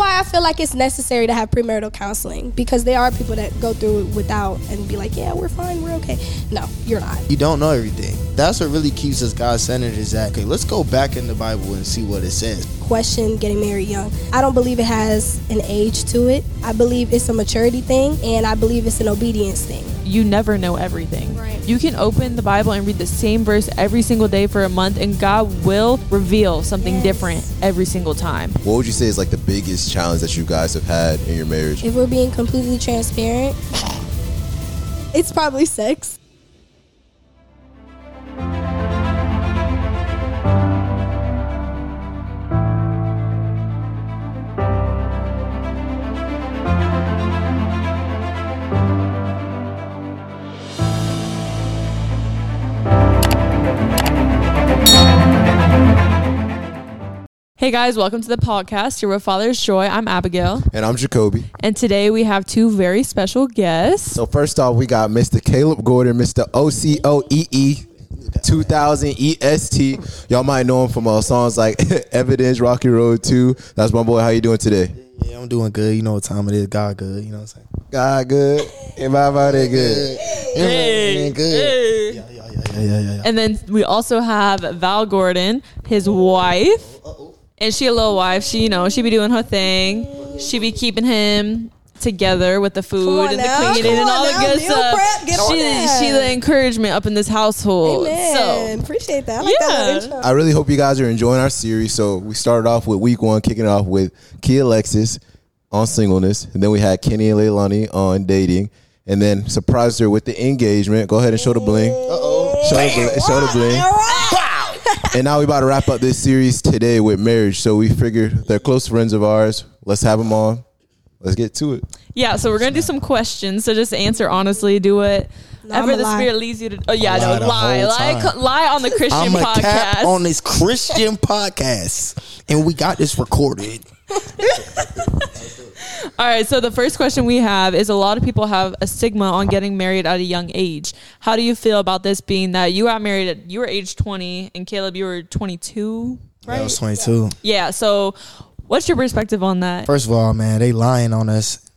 why I feel like it's necessary to have premarital counseling because there are people that go through it without and be like, yeah, we're fine, we're okay. No, you're not. You don't know everything. That's what really keeps us God centered. Is that okay? Let's go back in the Bible and see what it says. Question getting married young. I don't believe it has an age to it. I believe it's a maturity thing and I believe it's an obedience thing. You never know everything. Right. You can open the Bible and read the same verse every single day for a month, and God will reveal something Yes. different every single time. What would you say is like the biggest challenge that you guys have had in your marriage? If we're being completely transparent, it's probably sex. Hey guys, welcome to the podcast. You're with Father's Joy. I'm Abigail, And I'm Jacoby. and today we have two very special guests. So first off, we got Mr. Caleb Gordon, Mr. OCOEE. 2000 EST. Y'all might know him from uh, songs like Evidence, Rocky Road 2. That's my boy. How you doing today? Yeah, I'm doing good. You know what time it is. God good. You know what I'm saying? God good. Everybody good. Hey, good. Yeah, yeah, yeah, yeah, yeah, yeah. And then we also have Val Gordon, his wife. And she a little wife. She, you know, she be doing her thing. She be keeping him together with the food on and the cleaning and on all the good stuff. prep, she, she the encouragement up in this household. Amen. So Appreciate that. I like Yeah. little intro. I really hope you guys are enjoying our series. So we started off with week one, kicking off with Kia Alexis on singleness. And then we had Kenny and Leilani on dating. And then surprised her with the engagement. Go ahead and show the bling. Uh-oh. Show the, bling- show the bling. And now we about to wrap up this series today with marriage. So we figured they're close friends of ours. Let's have them on. Let's get to it. yeah, so we're gonna do some questions. So just answer honestly. Do it. Ever the lie. spirit leads you to. Oh yeah, I'll lie no, lie, lie, time. lie on the Christian I'm a podcast. cap on this Christian podcast, and we got this recorded. All right, so the first question we have is a lot of people have a stigma on getting married at a young age. How do you feel about this being that you got married at you were age 20 and Caleb you were 22, I was 22. Yeah, so what's your perspective on that? First of all, man, they lying on us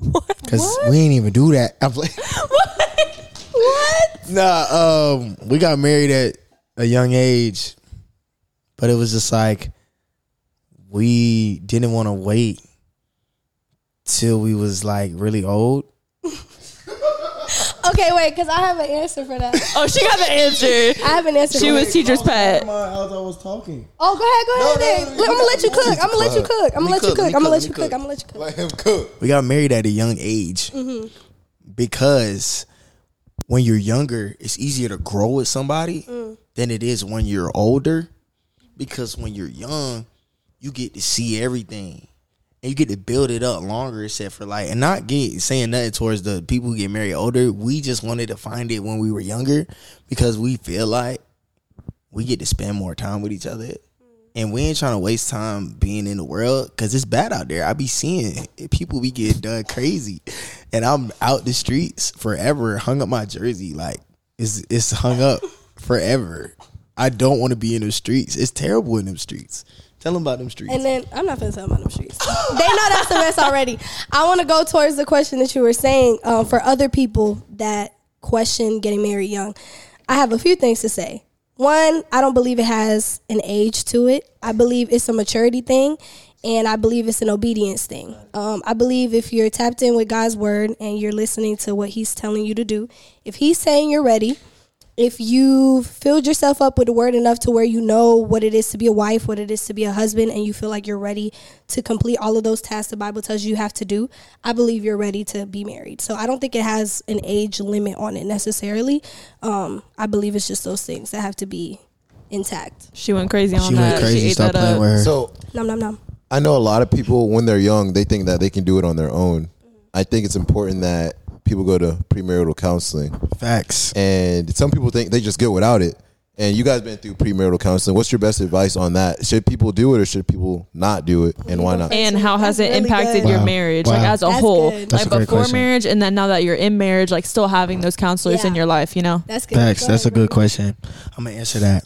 What? because we ain't even do that. I'm like, What? nah, um, we got married at a young age, but it was just like we didn't want to wait till we was like really old. Okay, wait, because I have an answer for that. Oh, she got the answer. I have an answer She for was that. teacher's pet. As I was talking. Oh, go ahead, go ahead. No, then. no, I'm gonna let you you cook. I'm gonna let you cook. I'm gonna let you cook. I'm gonna let you cook. I'm gonna let you cook. Let him cook. We got married at a young age mm-hmm. because when you're younger, it's easier to grow with somebody mm. than it is when you're older. Because when you're young, you get to see everything and you get to build it up longer. Except for like, and not get saying nothing towards the people who get married older. We just wanted to find it when we were younger because we feel like we get to spend more time with each other. And we ain't trying to waste time being in the world because it's bad out there. I be seeing people be getting done crazy, and I'm out the streets forever, hung up my jersey like it's it's hung up forever. I don't want to be in the streets. It's terrible in them streets. Tell them about them streets. And then I'm not gonna tell them about them streets. they know that's a mess already. I want to go towards the question that you were saying um, for other people that question getting married young. I have a few things to say. One, I don't believe it has an age to it. I believe it's a maturity thing, and I believe it's an obedience thing. Um, I believe if you're tapped in with God's word and you're listening to what He's telling you to do, if He's saying you're ready, if you've filled yourself up with the word enough to where you know what it is to be a wife, what it is to be a husband, and you feel like you're ready to complete all of those tasks the Bible tells you you have to do, I believe you're ready to be married. So I don't think it has an age limit on it necessarily. Um, I believe it's just those things that have to be intact. She went crazy on she that. went crazy. She ate Stop that playing up. with her. So Nom nom nom. I know a lot of people when they're young, they think that they can do it on their own. I think it's important that people go to premarital counseling. Facts. And some people think they just go without it. And you guys been through premarital counseling. What's your best advice on that? Should people do it or should people not do it? And why not? And how has That's it really impacted good. your Wow. marriage, like Wow. as a That's whole, good. That's like a great before question. marriage, and then now that you're in marriage, like still having those counselors in Yeah. your life, you know? That's good. Facts. Go That's a ahead, good bro. question. I'm gonna answer that.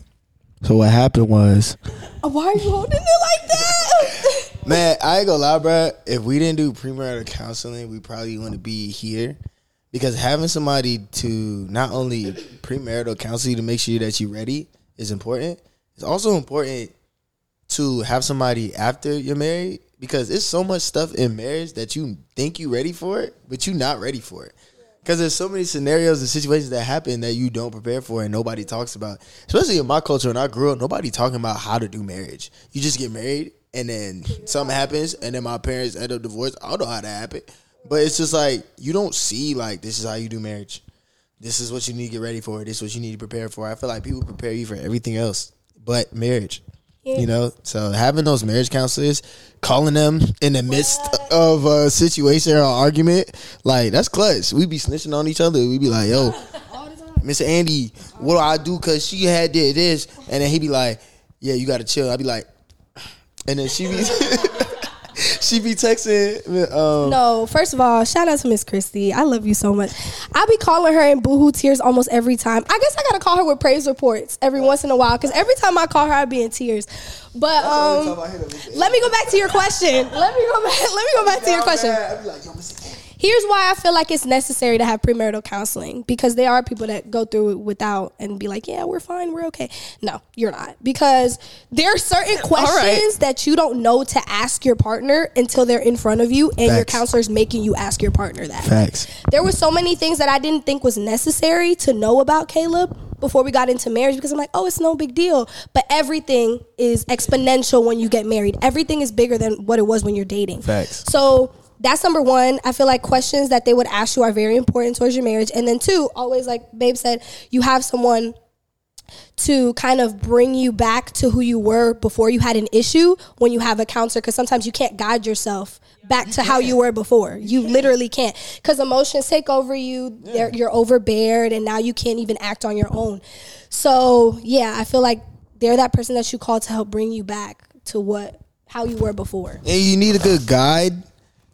So what happened was Oh, why are you holding it like that? Man, I ain't gonna lie, bro. If we didn't do premarital counseling, we probably wouldn't be here. Because having somebody to not only premarital counsel you to make sure that you're ready is important. It's also important to have somebody after you're married because it's so much stuff in marriage that you think you're ready for it, but you're not ready for it. Because there's so many scenarios and situations that happen that you don't prepare for and nobody talks about. Especially in my culture, when I grew up, nobody talking about how to do marriage. You just get married and then something happens and then my parents end up divorced. I don't know how that happened. But it's just like you don't see like this is how you do marriage. This is what you need to get ready for. This is what you need to prepare for. I feel like people prepare you for everything else but marriage. You know, so having those marriage counselors, calling them in the midst of a situation or argument, like that's clutch. We'd be snitching on each other. We'd be like, "Yo, Mr. Andy, what do I do? Cause she had did this, and then he'd be like, "Yeah, you gotta chill." I'd be like, and then she be she be texting. Um, No, first of all, shout out to Miss Christie. I love you so much. I be calling her in boohoo tears almost every time. I guess I gotta call her with praise reports every once in a while because every time I call her, I be in tears. But um, let me go back to your question. Let me go back. Let me go back to your question. I be like, "Yo, Mr. Andy." Here's why I feel like it's necessary to have premarital counseling because there are people that go through it without and be like, yeah, we're fine, we're okay. No, you're not because there are certain questions that you don't know to ask your partner until they're in front of you and your Facts. counselor's making you ask your partner that. Facts. There were so many things that I didn't think was necessary to know about Caleb before we got into marriage because I'm like, oh, it's no big deal. But everything is exponential when you get married. Everything is bigger than what it was when you're dating. Facts. So that's number one. I feel like questions that they would ask you are very important towards your marriage. And then two, always like Babe said, you have someone to kind of bring you back to who you were before you had an issue when you have a counselor because sometimes you can't guide yourself back to how you were before you literally can't because emotions take over you They're, you're overbeared and now you can't even act on your own so yeah i feel like they're that person that you call to help bring you back to what how you were before and you need a good guide.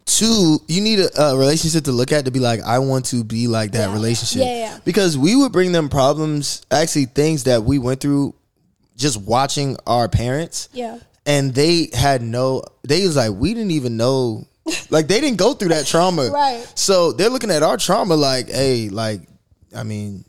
Two, you need a, a relationship to look at to be like, I want to be like that Yeah. relationship. Yeah, yeah. Because we would bring them problems, actually things that we went through just watching our parents. yeah And they had no they was like, we didn't even know like they didn't go through that trauma. Right. So they're looking at our trauma like, hey, like, I mean,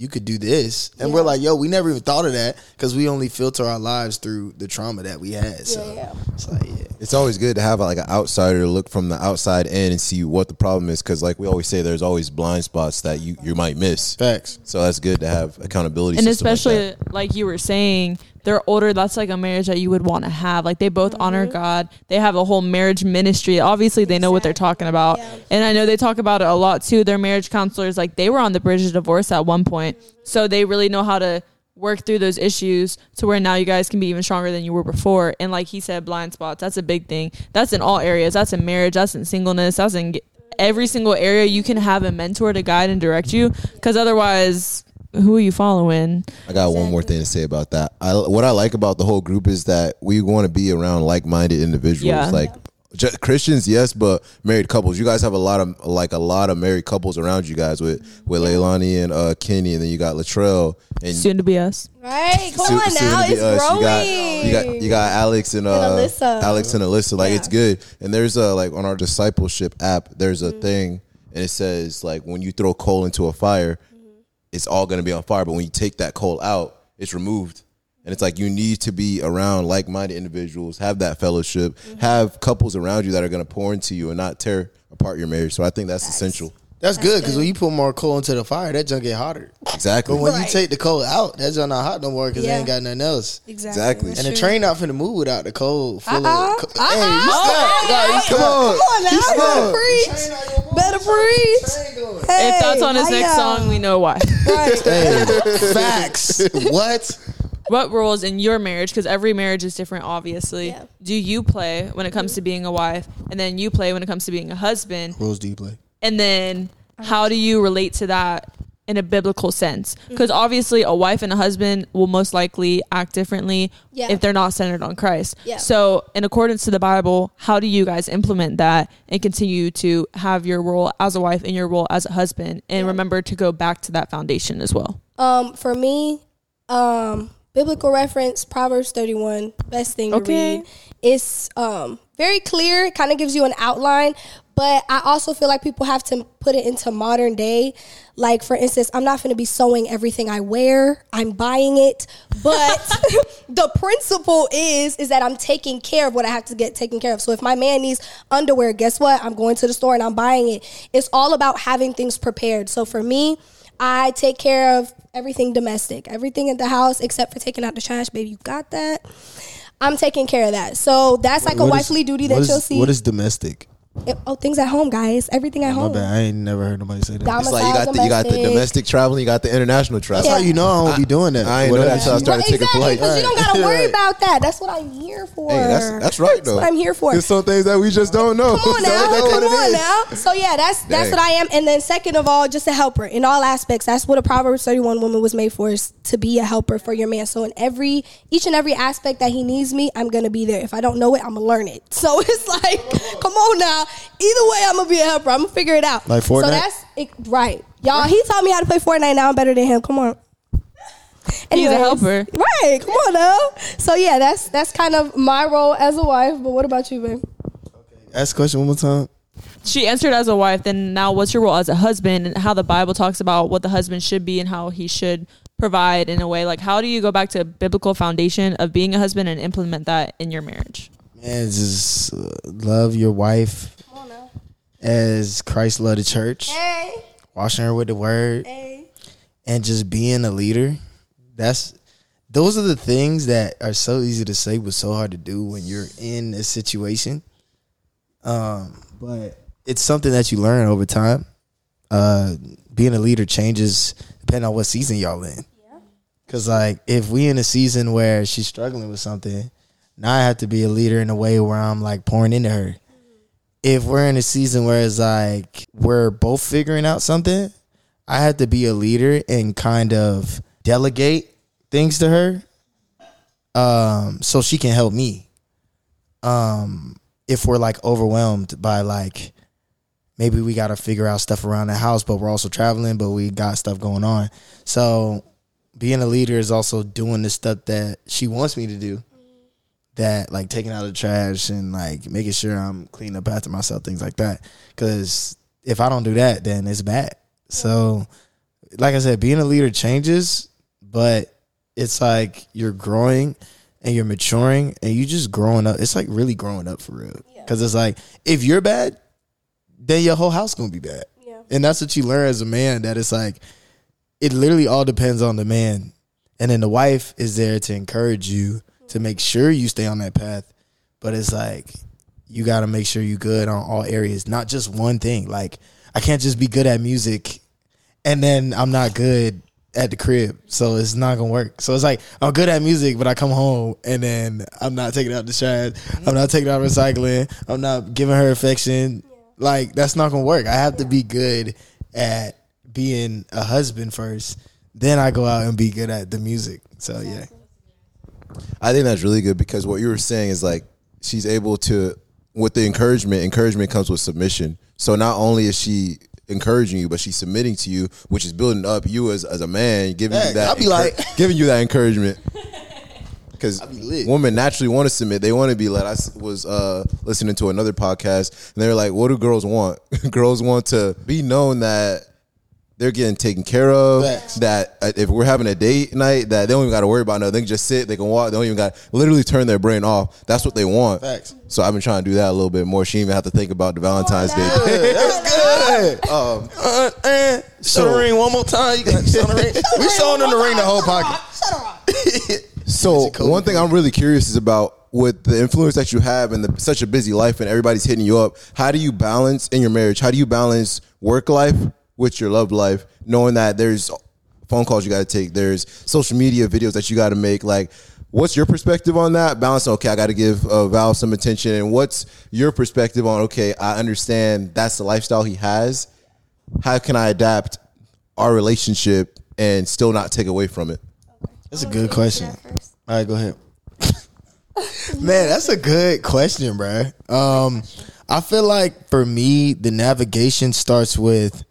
you could do this. And we're like, yo, we never even thought of that because we only filter our lives through the trauma that we had. So Yeah, yeah. it's like, yeah. It's always good to have like an outsider to look from the outside in and see what the problem is because, like we always say, there's always blind spots that you, you might miss. Facts. So that's good to have accountability. and system like especially like, you were saying they're older. That's like a marriage that you would want to have. Like they both honor Mm-hmm. god. They have a whole marriage ministry. Obviously they know what they're talking about. Yeah. and i know they talk about it a lot too. Their marriage counselors like they were on the bridge of divorce at one point. So they really know how to work through those issues to where now you guys can be even stronger than you were before. And like he said blind spots that's a big thing. That's in all areas. That's in marriage. That's in singleness. That's in every single area you can have a mentor to guide and direct you. Because otherwise who are you following I got one more thing to say about that. I, what I like about the whole group is that we want to be around like-minded individuals. Yeah. Like ju- Christians, yes, but married couples. You guys have a lot of like a lot of married couples around you guys with with Leilani and uh, Kenny, and then you got Latrell and soon to be us right come soon- on soon now it's us. growing You got, you got you got Alex and, uh, Alyssa. Alex and Alyssa. Like Yeah. it's good. And there's a like on our discipleship app. There's Mm-hmm. a thing, and it says like when you throw coal into a fire, Mm-hmm. It's all gonna be on fire. But when you take that coal out, it's removed. And it's like you need to be around like-minded individuals, have that fellowship, Mm-hmm. have couples around you that are gonna pour into you and not tear apart your marriage. So I think that's essential. That's good because when you put more coal into the fire, that junk get hotter. Exactly. But when you take the coal out, that junk not hot no more because Yeah. they ain't got nothing else. Exactly. And the train not finna move without the coal full Uh-uh. of. Co- Uh-uh. Hey, you Oh, snap. hey, Nah, you hey. Come on. Come on now, You you snap. better preach. Better preach. Hey, if that's on his how next y'all? song, we know why. Right. Hey, facts. what? what roles in your marriage, because every marriage is different, obviously, Yeah. do you play when it comes to being a wife? And then you play when it comes to being a husband? Rules do you play? And then how do you relate to that in a biblical sense? Because obviously, a wife and a husband will most likely act differently Yeah. if they're not centered on Christ. Yeah. So, in accordance to the Bible, how do you guys implement that and continue to have your role as a wife and your role as a husband? And remember to go back to that foundation as well. Um, for me, um, biblical reference, Proverbs 31, best thing Okay. to read. It's um, very clear, it kind of gives you an outline, but I also feel like people have to put it into modern day. Like, for instance, I'm not going to be sewing everything I wear, I'm buying it, but the principle is is that I'm taking care of what I have to get taken care of. So if my man needs underwear, guess what? I'm going to the store and I'm buying it. It's all about having things prepared. So for me, I take care of everything domestic, everything in the house except for taking out the trash. Baby, you got that? I'm taking care of that. So that's like a What is- wifely duty that you'll see. What is domestic? It- oh, things at home, guys. Everything at My home. bad. I ain't never heard nobody say that. Dom- It's like you got the you got the Domestic. domestic travel, you got the international travel. That's how you know I don't be doing that. I ain't know that until I started Right, taking exactly, flight. because you don't gotta Right. worry about that. That's what I'm here for. Hey, that's that's right though. what I'm here for. There's some things that we just don't know. Come on So now, that's what come it on is. now. So yeah, that's that's Dang. what I am. And then second of all, just a helper in all aspects. That's what a Proverbs 31 woman was made for is to be a helper for your man. So in every each and every aspect that he needs me, I'm gonna be there. If I don't know it, I'm gonna learn it. So it's like, come on now. Either way, I'm gonna be a helper. I'm gonna figure it out. Like So Fortnite? that's it, right, y'all. He taught me how to play Fortnite. Now I'm better than him. Come on. He's a helper. Right. Come on now. So yeah, that's that's kind of my role as a wife. But what about you, babe? Ask the question one more time. She answered as a wife. Then now, what's your role as a husband, and how the Bible talks about what the husband should be and how he should provide in a way? Like, how do you go back to biblical foundation of being a husband and implement that in your marriage? Man, just uh, love your wife Come on now. as Christ loved the church, Hey. washing her with the word, Hey. and just being a leader. That's those are the things that are so easy to say but so hard to do when you're in a situation. Um, but it's something that you learn over time. Uh, being a leader changes depending on what season y'all in. Cause like if we in a season where she's struggling with something, now I have to be a leader in a way where I'm like pouring into her. If we're in a season where it's like we're both figuring out something, I have to be a leader and kind of delegate things to her, um, so she can help me. Um, if we're like overwhelmed by like maybe we got to figure out stuff around the house, but we're also traveling, but we got stuff going on. So being a leader is also doing the stuff that she wants me to do. That like taking out the trash and like making sure I'm cleaning up after myself, things like that. Because if I don't do that, then it's bad. So, like I said, being a leader changes, but it's like you're growing and you're maturing and you just growing up. It's like really growing up for real. Because it's like if you're bad, then your whole house gonna be bad. Yeah. And that's what you learn as a man. That it's like it literally all depends on the man, and then the wife is there to encourage you to make sure you stay on that path. But it's like you got to make sure you're good on all areas, not just one thing. Like I can't just be good at music, and then I'm not good at the crib, so it's not gonna work. So it's like I'm good at music, but I come home and then I'm not taking out the trash, I'm not taking out recycling, I'm not giving her affection. Like that's not gonna work. I have to be good at being a husband first, then I go out and be good at the music. So yeah, I think that's really good because what you were saying is like she's able to with the encouragement. Encouragement comes with submission. So not only is she encouraging you, but she's submitting to you, which is building up you as as a man, giving you that. I'll be encour- like- giving you that encouragement. Because be women naturally want to submit. They want to be led. I was uh, listening to another podcast, and they were like, "What do girls want? girls want to be known that they're getting taken care of. Facts. That uh, if we're having a date night, that they don't even got to worry about nothing. They can just sit, they can walk, they don't even got literally turn their brain off. That's what they want. Facts. So I've been trying to do that a little bit more. She even have to think about the Valentine's Day. that's good. Um, Uh, uh, show the ring one more time. You got to show the ring. We showing them the ring the whole pocket. So one thing I'm really curious is about with the influence that you have and the, such a busy life and everybody's hitting you up. How do you balance in your marriage? How do you balance work life with your love life, knowing that there's phone calls you got to take, there's social media videos that you got to make. Like, what's your perspective on that? Balance. Okay, I got to give uh, Val some attention. And what's your perspective on? Okay, I understand that's the lifestyle he has. How can I adapt our relationship and still not take away from it? That's a good question. All right, go ahead. Man, that's a good question, bro. Um, I feel like for me, the navigation starts with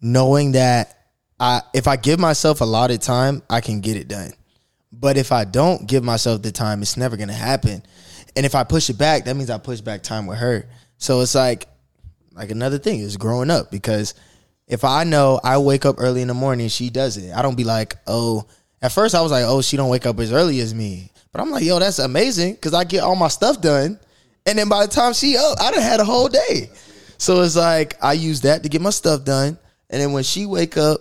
knowing that I if I give myself a lot of time, I can get it done. But if I don't give myself the time, it's never gonna happen. And if I push it back, that means I push back time with her. So it's like like another thing is growing up because if I know I wake up early in the morning, she does it. I don't be like, oh. At first, I was like, oh, she don't wake up as early as me. But I'm like, yo, that's amazing because I get all my stuff done, and then by the time she up, I done had a whole day. So it's like I use that to get my stuff done, and then when she wake up,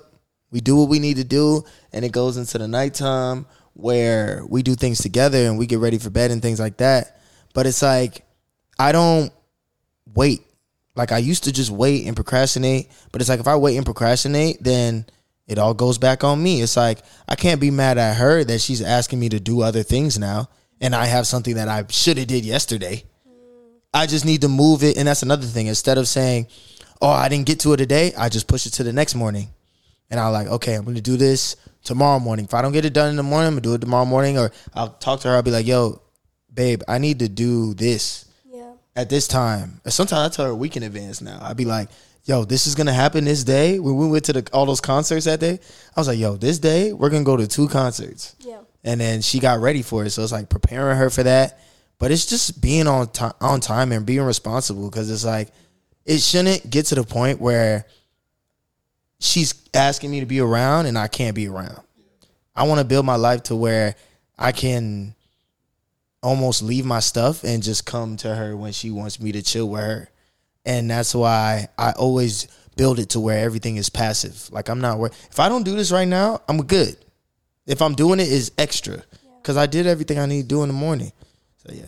we do what we need to do, and it goes into the nighttime where we do things together and we get ready for bed and things like that. But it's like I don't wait. Like I used to just wait and procrastinate, but it's like if I wait and procrastinate, then it all goes back on me. It's like I can't be mad at her that she's asking me to do other things now, and I have something that I should have did yesterday. I just need to move it, and that's another thing. Instead of saying, "Oh, I didn't get to it today," I just push it to the next morning, and I'm like, "Okay, I'm going to do this tomorrow morning. If I don't get it done in the morning, I'm gonna do it tomorrow morning." Or I'll talk to her. I'll be like, "Yo, babe, I need to do this." Yeah. at this time. Sometimes I tell her a week in advance now. I'd be like, yo, this is gonna happen this day. When we went to the all those concerts that day, I was like, yo, this day we're gonna go to two concerts. Yeah. And then she got ready for it. So it's like preparing her for that. But it's just being on time on time and being responsible because it's like it shouldn't get to the point where she's asking me to be around and I can't be around. I want to build my life to where I can almost leave my stuff and just come to her when she wants me to chill with her. And that's why I always build it to where everything is passive. Like I'm not worried. If I don't do this right now, I'm good. If I'm doing it, is extra because I did everything I need to do in the morning. So yeah,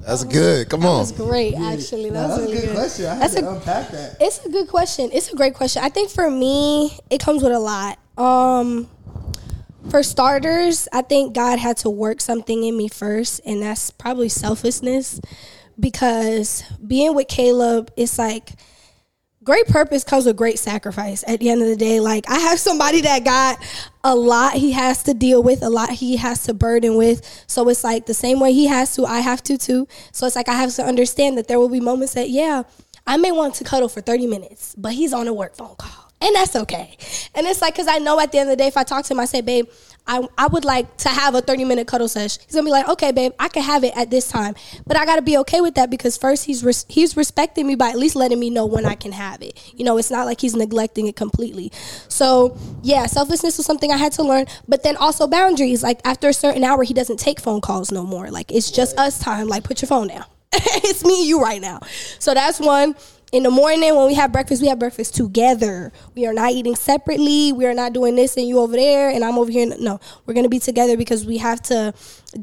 That's good. Come on. That's great, actually. That was really good. question. I That's a- unpack that. It's a good question. It's a great question. I think for me, it comes with a lot. Um, for starters, I think God had to work something in me first, and that's probably selflessness. Because being with Caleb, it's like great purpose comes with great sacrifice at the end of the day. Like I have somebody that got a lot he has to deal with, a lot he has to burden with. So it's like the same way he has to, I have to too. So it's like I have to understand that there will be moments that, yeah, I may want to cuddle for 30 minutes, but he's on a work phone call. And that's okay. And it's like, cause I know at the end of the day, if I talk to him, I say, babe, I, I would like to have a 30 minute cuddle session. He's gonna be like, okay, babe, I can have it at this time. But I gotta be okay with that because first he's res- he's respecting me by at least letting me know when I can have it. You know, it's not like he's neglecting it completely. So yeah, selflessness was something I had to learn. But then also boundaries. Like after a certain hour, he doesn't take phone calls no more. Like it's just us time. Like put your phone down. it's me and you right now. So that's one. In the morning when we have breakfast, we have breakfast together. We are not eating separately. We are not doing this and you over there and I'm over here. No, we're gonna be together because we have to,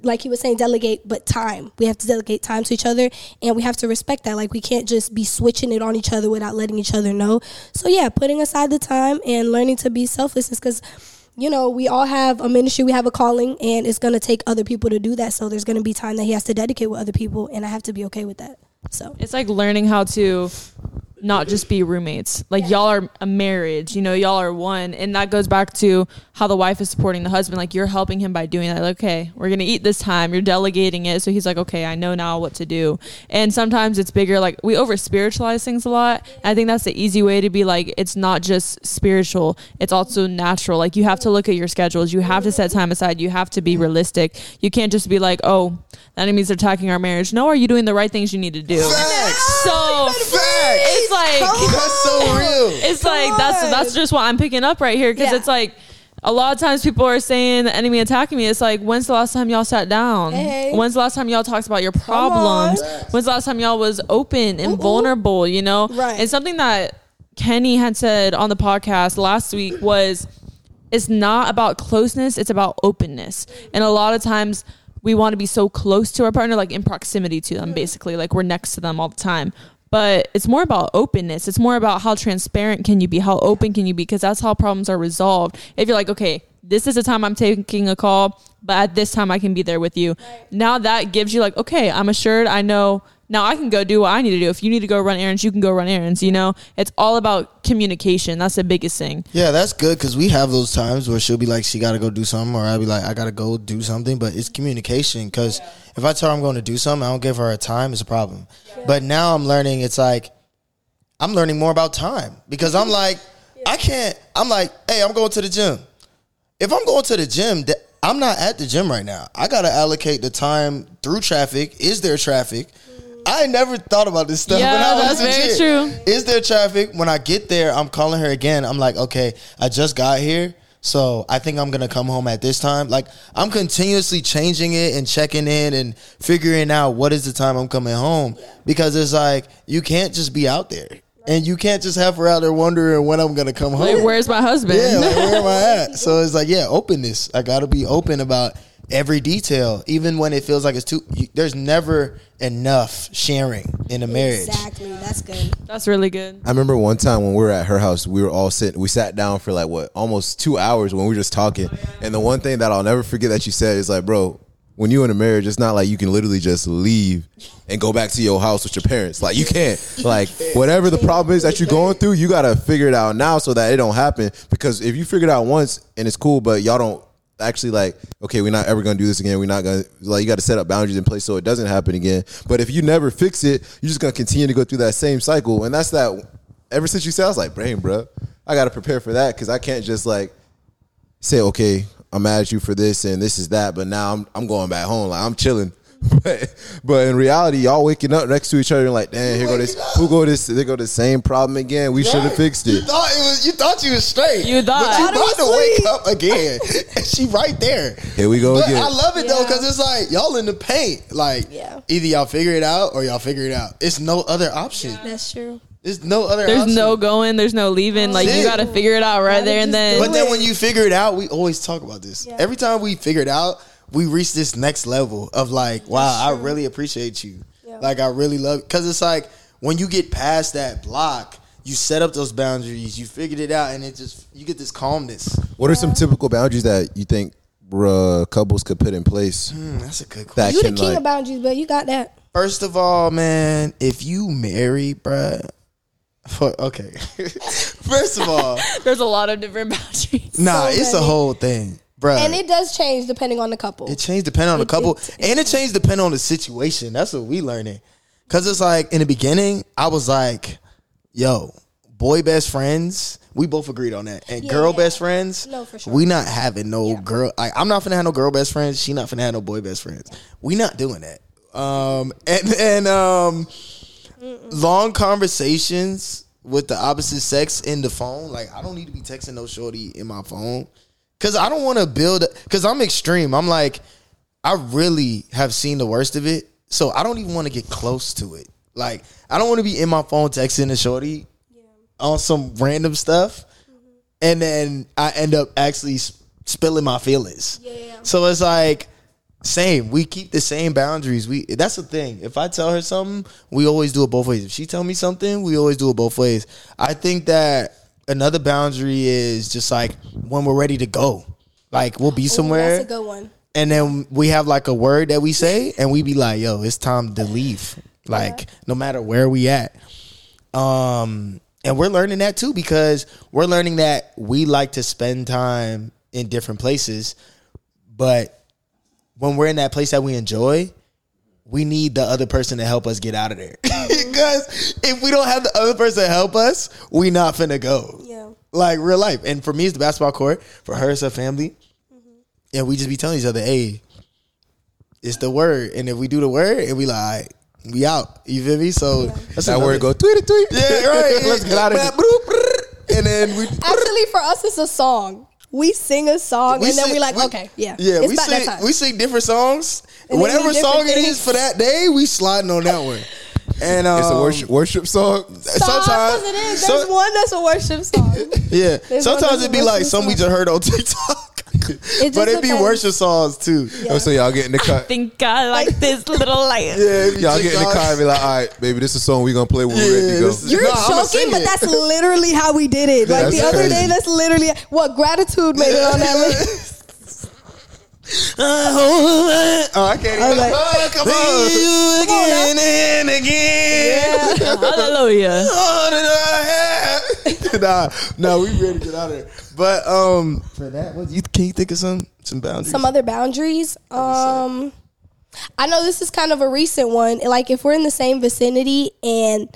like he was saying, delegate, but time. We have to delegate time to each other and we have to respect that. Like we can't just be switching it on each other without letting each other know. So yeah, putting aside the time and learning to be selfless is because you know, we all have a ministry, we have a calling, and it's gonna take other people to do that. So there's gonna be time that he has to dedicate with other people, and I have to be okay with that. So. It's like learning how to not just be roommates. Like y'all are a marriage, you know, y'all are one. And that goes back to how the wife is supporting the husband. Like you're helping him by doing that. Like, okay, we're gonna eat this time. You're delegating it. So he's like, okay, I know now what to do. And sometimes it's bigger, like we over spiritualize things a lot. I think that's the easy way to be like, it's not just spiritual, it's also natural. Like you have to look at your schedules, you have to set time aside, you have to be realistic. You can't just be like, oh, that means they're attacking our marriage. No, are you doing the right things you need to do? Facts. So it's like That's so real. it's like that's on. that's just what I'm picking up right here because Yeah. it's like a lot of times people are saying the enemy attacking me. It's like when's the last time y'all sat down? Hey. When's the last time y'all talked about your problems? When's the last time y'all was open and vulnerable? You know, Right. And something that Kenny had said on the podcast last week was it's not about closeness, it's about openness. And a lot of times we want to be so close to our partner, like in proximity to them, mm-hmm. basically, like we're next to them all the time. But it's more about openness. It's more about how transparent can you be, how open can you be, because that's how problems are resolved. If you're like, okay, this is the time I'm taking a call, but at this time I can be there with you. Now that gives you like, okay, I'm assured. I know now I can go do what I need to do. If you need to go run errands, you can go run errands. You know, it's all about communication. That's the biggest thing. Yeah, that's good because we have those times where she'll be like, she got to go do something, or I'll be like, I got to go do something. But it's communication because if I tell her I'm going to do something, I don't give her a time, it's a problem. But now I'm learning, it's like, I'm learning more about time because I'm like, I can't. I'm like, hey, I'm going to the gym. If I'm going to the gym, I'm not at the gym right now. I gotta allocate the time through traffic. Is there traffic? Mm. I never thought about this stuff. Yeah, when I was that's very true. Is there traffic? When I get there, I'm calling her again. I'm like, okay, I just got here. So I think I'm gonna come home at this time. Like I'm continuously changing it and checking in and figuring out what is the time I'm coming home because it's like you can't just be out there and you can't just have her out there wondering when I'm gonna come home. Like, where's my husband? Yeah, like, where am I at? So it's like, yeah, openness. I got to be open about every detail, even when it feels like it's too. You, there's never enough sharing in a marriage. Exactly. That's good. That's really good. I remember one time when we were at her house, we were all sitting, we sat down for like what, almost two hours when we were just talking. And the one thing that I'll never forget that you said is like, bro, when you're in a marriage, it's not like you can literally just leave and go back to your house with your parents. Like you can't. Like whatever the problem is that you're going through, you gotta figure it out now so that it don't happen. Because if you figure it out once and it's cool, but y'all don't actually like, okay, we're not ever gonna do this again. We're not gonna like you gotta set up boundaries in place so it doesn't happen again. But if you never fix it, you're just gonna continue to go through that same cycle. And that's that ever since you said I was like, brain, bro, I gotta prepare for that because I can't just like say, okay, I'm mad at you for this and this is that, but now I'm I'm going back home. Like I'm chilling. But but in reality, y'all waking up next to each other and like, damn, here go this, who go this, they go the same problem again. We should have fixed it. You it. thought it was. You thought you was straight. You thought. But you Thought it about to wake up again. and she right there. Here we go But again. I love it though because it's like y'all in the paint. Like Yeah. either y'all figure it out or y'all figure it out. It's no other option. That's true. There's no other. There's option. no going. There's no leaving. Like you got to figure it out right there and then. But then when you figure it out, we always talk about this. Yeah. Every time we figure it out, we reach this next level of like, wow, I really appreciate you. Yeah. Like I really love because it's like when you get past that block, you set up those boundaries, you figured it out, and it just you get this calmness. What are some typical boundaries that you think uh, couples could put in place? Hmm, that's a good question. That You the king like, of boundaries, but you got that. First of all, man, if you marry, bruh, fu- okay. First of all, There's a lot of different boundaries. nah, So it's a whole thing, bruh. And it does change depending on the couple. It changed depending on the couple, it- and it changed depending on the situation. That's what we learning. Cause it's like in the beginning, I was like, "Yo, boy best friends." We both agreed on that, and Yeah, girl yeah. best friends. No, for sure. We not having no Yeah. girl. I, I'm not finna have no girl best friends. She not finna have no boy best friends. We not doing that. Um, and and um, long conversations with the opposite sex in the phone. Like I don't need to be texting no shorty in my phone because I don't want to build. Because I'm extreme. I'm like I really have seen the worst of it, so I don't even want to get close to it. Like I don't want to be in my phone texting a shorty on some random stuff, mm-hmm. and then I end up actually spilling my feelings. Yeah. So it's like same. We keep the same boundaries. We that's the thing. If I tell her something, we always do it both ways. If she tell me something, we always do it both ways. I think that another boundary is just like when we're ready to go. Like we'll be Ooh, somewhere That's a good one. and then we have like a word that we say and we be like, yo, it's time to leave. Like no matter where we at. Um and we're learning that too because we're learning that we like to spend time in different places, but when we're in that place that we enjoy, we need the other person to help us get out of there. because if we don't have the other person to help us, we not finna go. Yeah. Like real life. And for me, it's the basketball court. For her, it's her family. Mm-hmm. And we just be telling each other, hey, it's the word. And if we do the word, and we like, we out. You feel me? So that's that another- word go tweet it, tweet. Yeah, right. Let's get out of here. And then we Actually, for us, it's a song. We sing a song, We and then we like, we- okay, yeah, Yeah, it's we about sing that time. we sing different songs. And Whatever we song different it is things. for that day, we sliding on that one. And um, It's a worship worship song. Sometimes sometimes it is. so- There's one that's a worship song. Yeah, There's sometimes that's it be like worship some we just heard on TikTok. It but just it be depends. worship songs too. Oh, so y'all get in the car. I Think I like this little light. Yeah, Y'all get in the car and be like, all right, baby, this is a song we gonna play when we're ready to go. is- You're No, I'ma joking, but that's literally how we did it. Like That's the other crazy. day, that's literally what gratitude made it on that list. Oh, I can't I was even. like, oh, come on. You again and again. Hallelujah. nah, nah, we ready to get out of there. But um, for that, what you can you think of some some boundaries? Some other boundaries. Um, I know this is kind of a recent one. Like if we're in the same vicinity and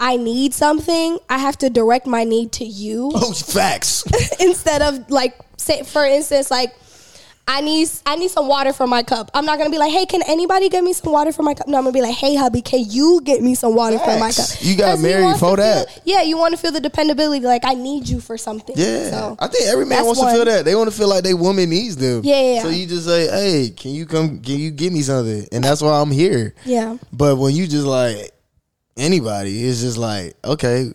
I need something, I have to direct my need to you Oh, facts. instead of like say for instance like I need I need some water for my cup. I'm not gonna be like, hey, can anybody get me some water for my cup? No, I'm gonna be like, hey, hubby, can you get me some water for my cup? You got married for that. feel- yeah, you want to feel the dependability. Like I need you for something. Yeah, So, I think every man wants to feel that. They want to feel like they woman needs them. Yeah, yeah, yeah. So you just say, "Hey, can you come? Can you give me something?" And that's why I'm here. Yeah. But when you just like anybody, it's just like, okay,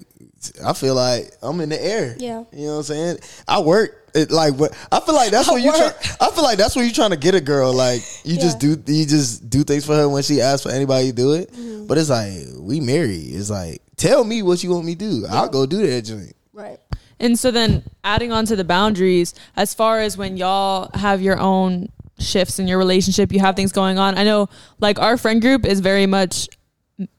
I feel like I'm in the air. Yeah. you know what I'm saying. I work. It, like what I feel like that's what you try, I feel like that's what you're trying to get a girl like you just do you just do things for her when she asks for anybody to do it Mm-hmm. but it's like we married it's like tell me what you want me to do I'll go do that joint Right. And so then adding on to the boundaries, as far as when y'all have your own shifts in your relationship, you have things going on. I know like our friend group is very much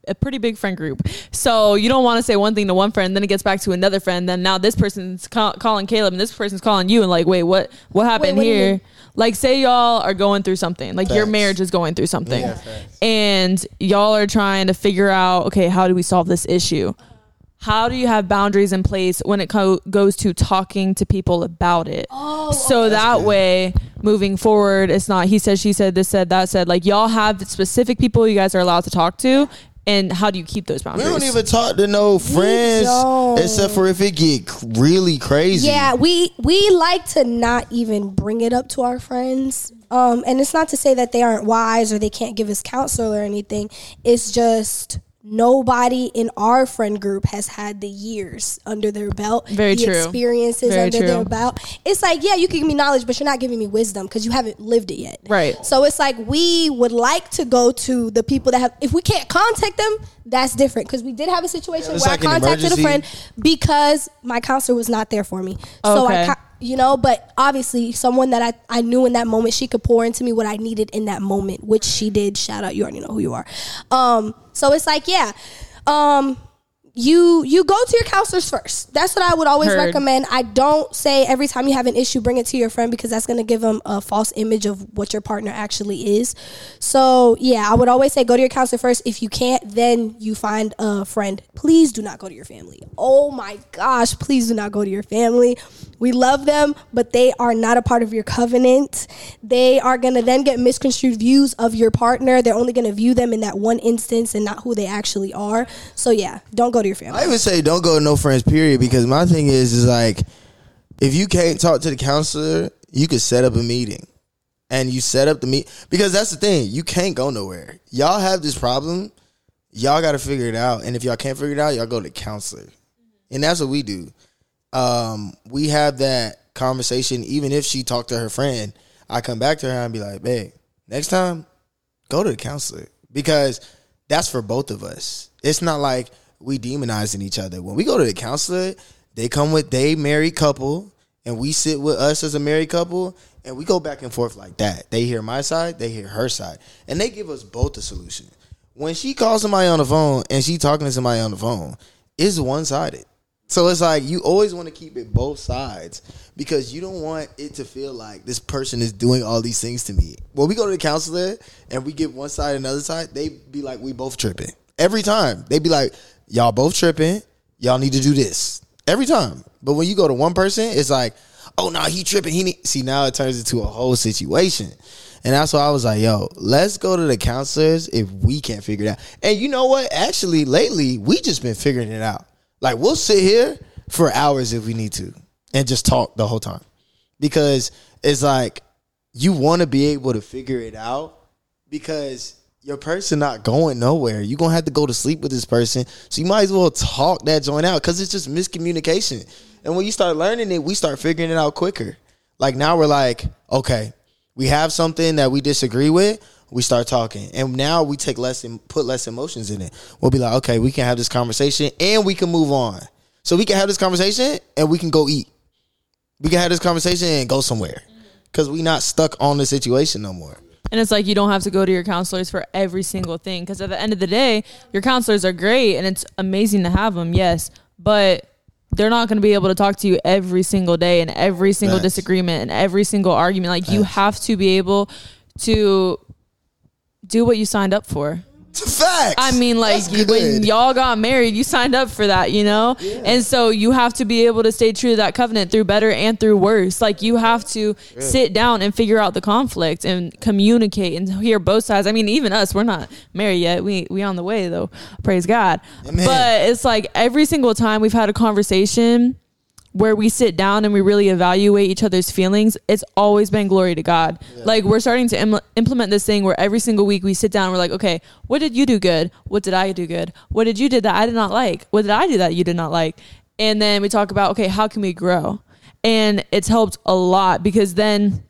a pretty big friend group. So you don't want to say one thing to one friend, then it gets back to another friend. Then now this person's call, calling Caleb and this person's calling you and like, wait, what, what happened what here? Like say y'all are going through something, like your marriage is going through something Yeah, and y'all are trying to figure out, okay, how do we solve this issue? How do you have boundaries in place when it co- goes to talking to people about it? Oh, so that way, moving forward, it's not he said, she said, this said, that said. Like y'all have specific people you guys are allowed to talk to, and how do you keep those boundaries? we don't even talk to no friends except for if it get really crazy Yeah, we we like to not even bring it up to our friends. Um, and it's not to say that they aren't wise or they can't give us counsel or anything. It's just nobody in our friend group has had the years under their belt, Very the true. experiences Very under true. their belt. It's like, yeah, you can give me knowledge, but you're not giving me wisdom because you haven't lived it yet. Right. So it's like we would like to go to the people that have. If we can't contact them, that's different because we did have a situation it's where like I contacted a friend because my counselor was not there for me. So Okay. I, co- you know, but obviously someone that I, I knew in that moment, she could pour into me what I needed in that moment, which she did. Shout out, you already know who you are. Um, so it's like, yeah, um, you you go to your counselors first. That's what I would always Heard. recommend. I don't say every time you have an issue, bring it to your friend because that's going to give them a false image of what your partner actually is. So yeah, I would always say go to your counselor first. If you can't, then you find a friend. Please do not go to your family. Oh my gosh, please do not go to your family. We love them, but they are not a part of your covenant. They are going to then get misconstrued views of your partner. They're only going to view them in that one instance and not who they actually are. So yeah, don't go to your family. I even say don't go to no friends period because my thing is is like if you can't talk to the counselor, you could set up a meeting. And you set up the meet because that's the thing. You can't go nowhere. Y'all have this problem. Y'all got to figure it out. And if y'all can't figure it out, y'all go to the counselor. And that's what we do. Um, we have that conversation. Even if she talked to her friend, I come back to her and be like, "Babe, next time, go to the counselor because that's for both of us. It's not like we demonizing each other. When we go to the counselor, they come with they married couple, and we sit with us as a married couple, and we go back and forth like that. They hear my side, they hear her side, and they give us both a solution. When she calls somebody on the phone and she talking to somebody on the phone, it's one sided. So it's like you always want to keep it both sides because you don't want it to feel like this person is doing all these things to me. When we go to the counselor and we get one side another side, they be like, we both tripping. Every time. They be like, y'all both tripping. Y'all need to do this. Every time. But when you go to one person, it's like, oh no, he tripping. He need see now it turns into a whole situation. And that's why I was like, yo, let's go to the counselors if we can't figure it out. And you know what? Actually, lately, we just been figuring it out. Like we'll sit here for hours if we need to and just talk the whole time. Because it's like you want to be able to figure it out because your person not going nowhere. You're gonna have to go to sleep with this person. So you might as well talk that joint out because it's just miscommunication. And when you start learning it, we start figuring it out quicker. Like now we're like, okay, we have something that we disagree with. We start talking, and now we take less and put less emotions in it. We'll be like, okay, we can have this conversation, and we can move on. So we can have this conversation, and we can go eat. We can have this conversation and go somewhere, because we not stuck on the situation no more. And it's like you don't have to go to your counselors for every single thing because at the end of the day, your counselors are great and it's amazing to have them, yes, but they're not going to be able to talk to you every single day and every single Facts. disagreement and every single argument. Like you have to be able to do what you signed up for. Facts. I mean, like That's when y'all got married, you signed up for that, you know? And so you have to be able to stay true to that covenant through better and through worse. Like you have to sit down and figure out the conflict and communicate and hear both sides. I mean, even us, we're not married yet. We we on the way though. Praise God. Amen. But it's like every single time we've had a conversation where we sit down and we really evaluate each other's feelings, it's always been glory to God. Like we're starting to Im- implement this thing where every single week we sit down, we're like, okay, what did you do good? What did I do good? What did you do that I did not like? What did I do that you did not like? And then we talk about, okay, how can we grow? And it's helped a lot because then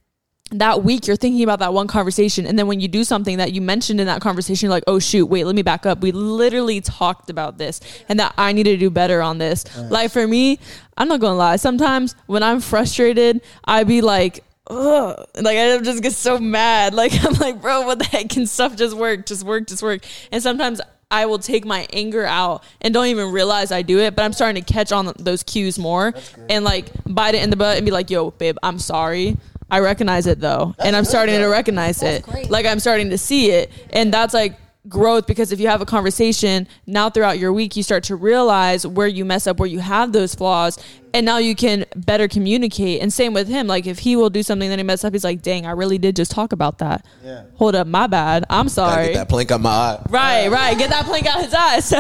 that week you're thinking about that one conversation and then when you do something that you mentioned in that conversation you're like oh shoot wait let me back up. We literally talked about this and that i need to do better on this. Like for me i'm not gonna lie sometimes when i'm frustrated i be like Ugh. like i just get so mad. Like i'm like bro what the heck? Can stuff just work just work just work? And sometimes I will take my anger out and don't even realize I do it, but I'm starting to catch on those cues more. And like bite it in the butt and be like, yo, babe, I'm sorry. I recognize it though. and I'm starting to recognize it. great. Like I'm starting to see it. And that's like growth because if you have a conversation now throughout your week, you start to realize where you mess up, where you have those flaws. And now you can better communicate. And same with him. Like if he will do something that he messed up, he's like, dang, I really did just talk about that. Yeah. Hold up, my bad. I'm sorry. get that plank out my eye. Right, right. Get that plank out his eye. So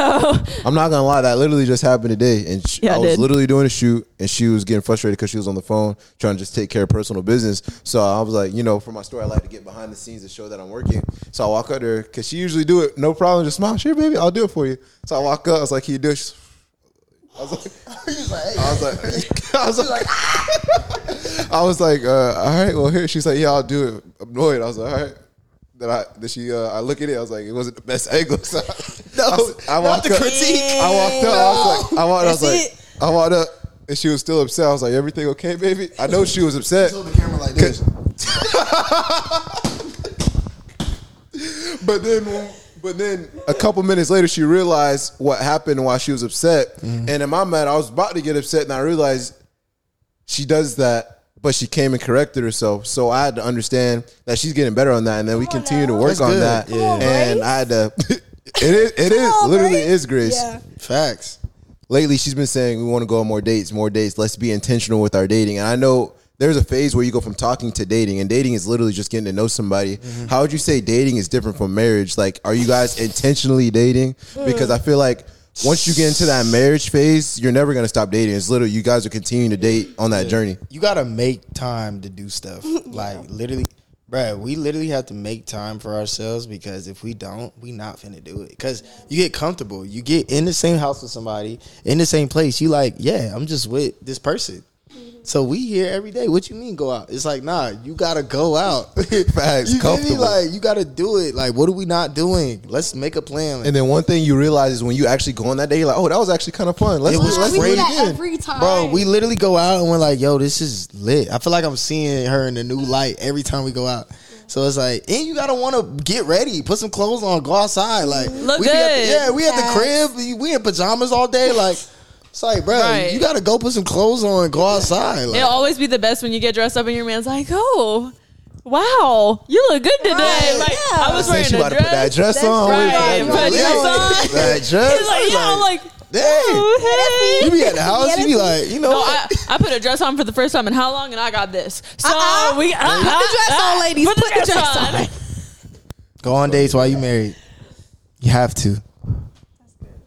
I'm not gonna lie, that literally just happened today, and sh- Yeah, I was did. literally doing a shoot, and she was getting frustrated because she was on the phone trying to just take care of personal business. So I was like, you know, for my story, I like to get behind the scenes to show that I'm working. So I walk up there because she usually do it, no problem, just smile, sure, baby, I'll do it for you. So I walk up, I was like, can you do it? I was like, I was like, I was like, I was like, uh, all right, well here. She's like, yeah, I'll do it. I'm annoyed. I was like, all right. Then I, then she, uh, I look at it. I was like, it wasn't the best angle. So No, I, was- I walked the up. critique. I walked up. I was like, I walked. I was like, it. I walked up, and she was still upset. I was like, everything okay, baby? I know she was upset. Hold the camera like this. But then, but then a couple minutes later, she realized what happened and why she was upset. Mm-hmm. And in my mind, I was about to get upset, and I realized she does that, but she came and corrected herself. So I had to understand that she's getting better on that, and then we Come on continue to work That's on good. that. Come on, and I had to. it is. It is on, literally Grace. is grace. Yeah. Facts. lately she's been saying we want to go on more dates, more dates. Let's be intentional with our dating. And I know there's a phase where you go from talking to dating, and dating is literally just getting to know somebody. Mm-hmm. How would you say dating is different from marriage? Like, are you guys intentionally dating? Mm. Because I feel like once you get into that marriage phase, you're never gonna stop dating. It's literally you guys are continuing to date on that journey. You gotta make time to do stuff. like literally, bruh, we literally have to make time for ourselves because if we don't, we not finna do it. Cause you get comfortable. You get in the same house with somebody, in the same place. You like, yeah, I'm just with this person. So we here every day. What you mean go out? It's like, nah, you gotta go out. Facts, you feel me? comfortable. Like you gotta do it. Like, what are we not doing? Let's make a plan. And then one thing you realize is when you actually go on that day, you're like, oh, that was actually kind of fun. Let's It was let's we do do that again. every time, Bro, we literally go out and we're like, yo, this is lit. I feel like I'm seeing her in a new light every time we go out. So it's like, and you gotta want to get ready, put some clothes on, go outside. Like, Look we be at the- good. yeah, we at the crib, we- we in pajamas all day. Like, it's like, bro, Right. you gotta go put some clothes on and go outside. Like, It'll always be the best when you get dressed up and your man's like, oh, wow, you look good today. Right, Like, yeah. I was Saying wearing she a about to put that dress. dress That's on. right. Wait, Put wait, dress wait. on. That dress. He's like, yeah, I'm like, dang. oh, You hey. be at the house, Yeah, you be like, you know, No, what? I, I put a dress on for the first time in how long, and I got this. So Uh-uh. we Put the uh-huh, dress on, uh-huh. ladies. Put the Put the dress dress on. on. go on dates while you married. You have to.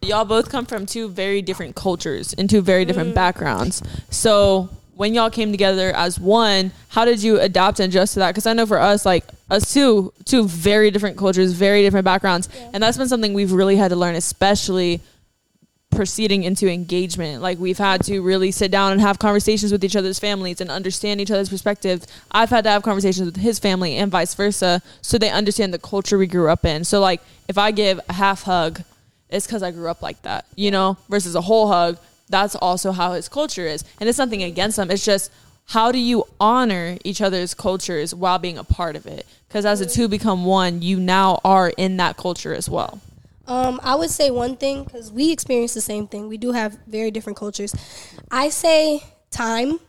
Y'all both come from two very different cultures and two very different mm. backgrounds. So when y'all came together as one, how did you adapt and adjust to that? Because I know for us, like us two, two very different cultures, very different backgrounds, and that's been something we've really had to learn, especially proceeding into engagement. Like we've had to really sit down and have conversations with each other's families and understand each other's perspectives. I've had to have conversations with his family and vice versa so they understand the culture we grew up in. So like if I give a half hug, it's because I grew up like that, you know, versus a whole hug. That's also how his culture is. And it's nothing against them. It's just how do you honor each other's cultures while being a part of it? Because as the two become one, you now are in that culture as well. Um, I would say one thing because we experience the same thing. We do have very different cultures. I say time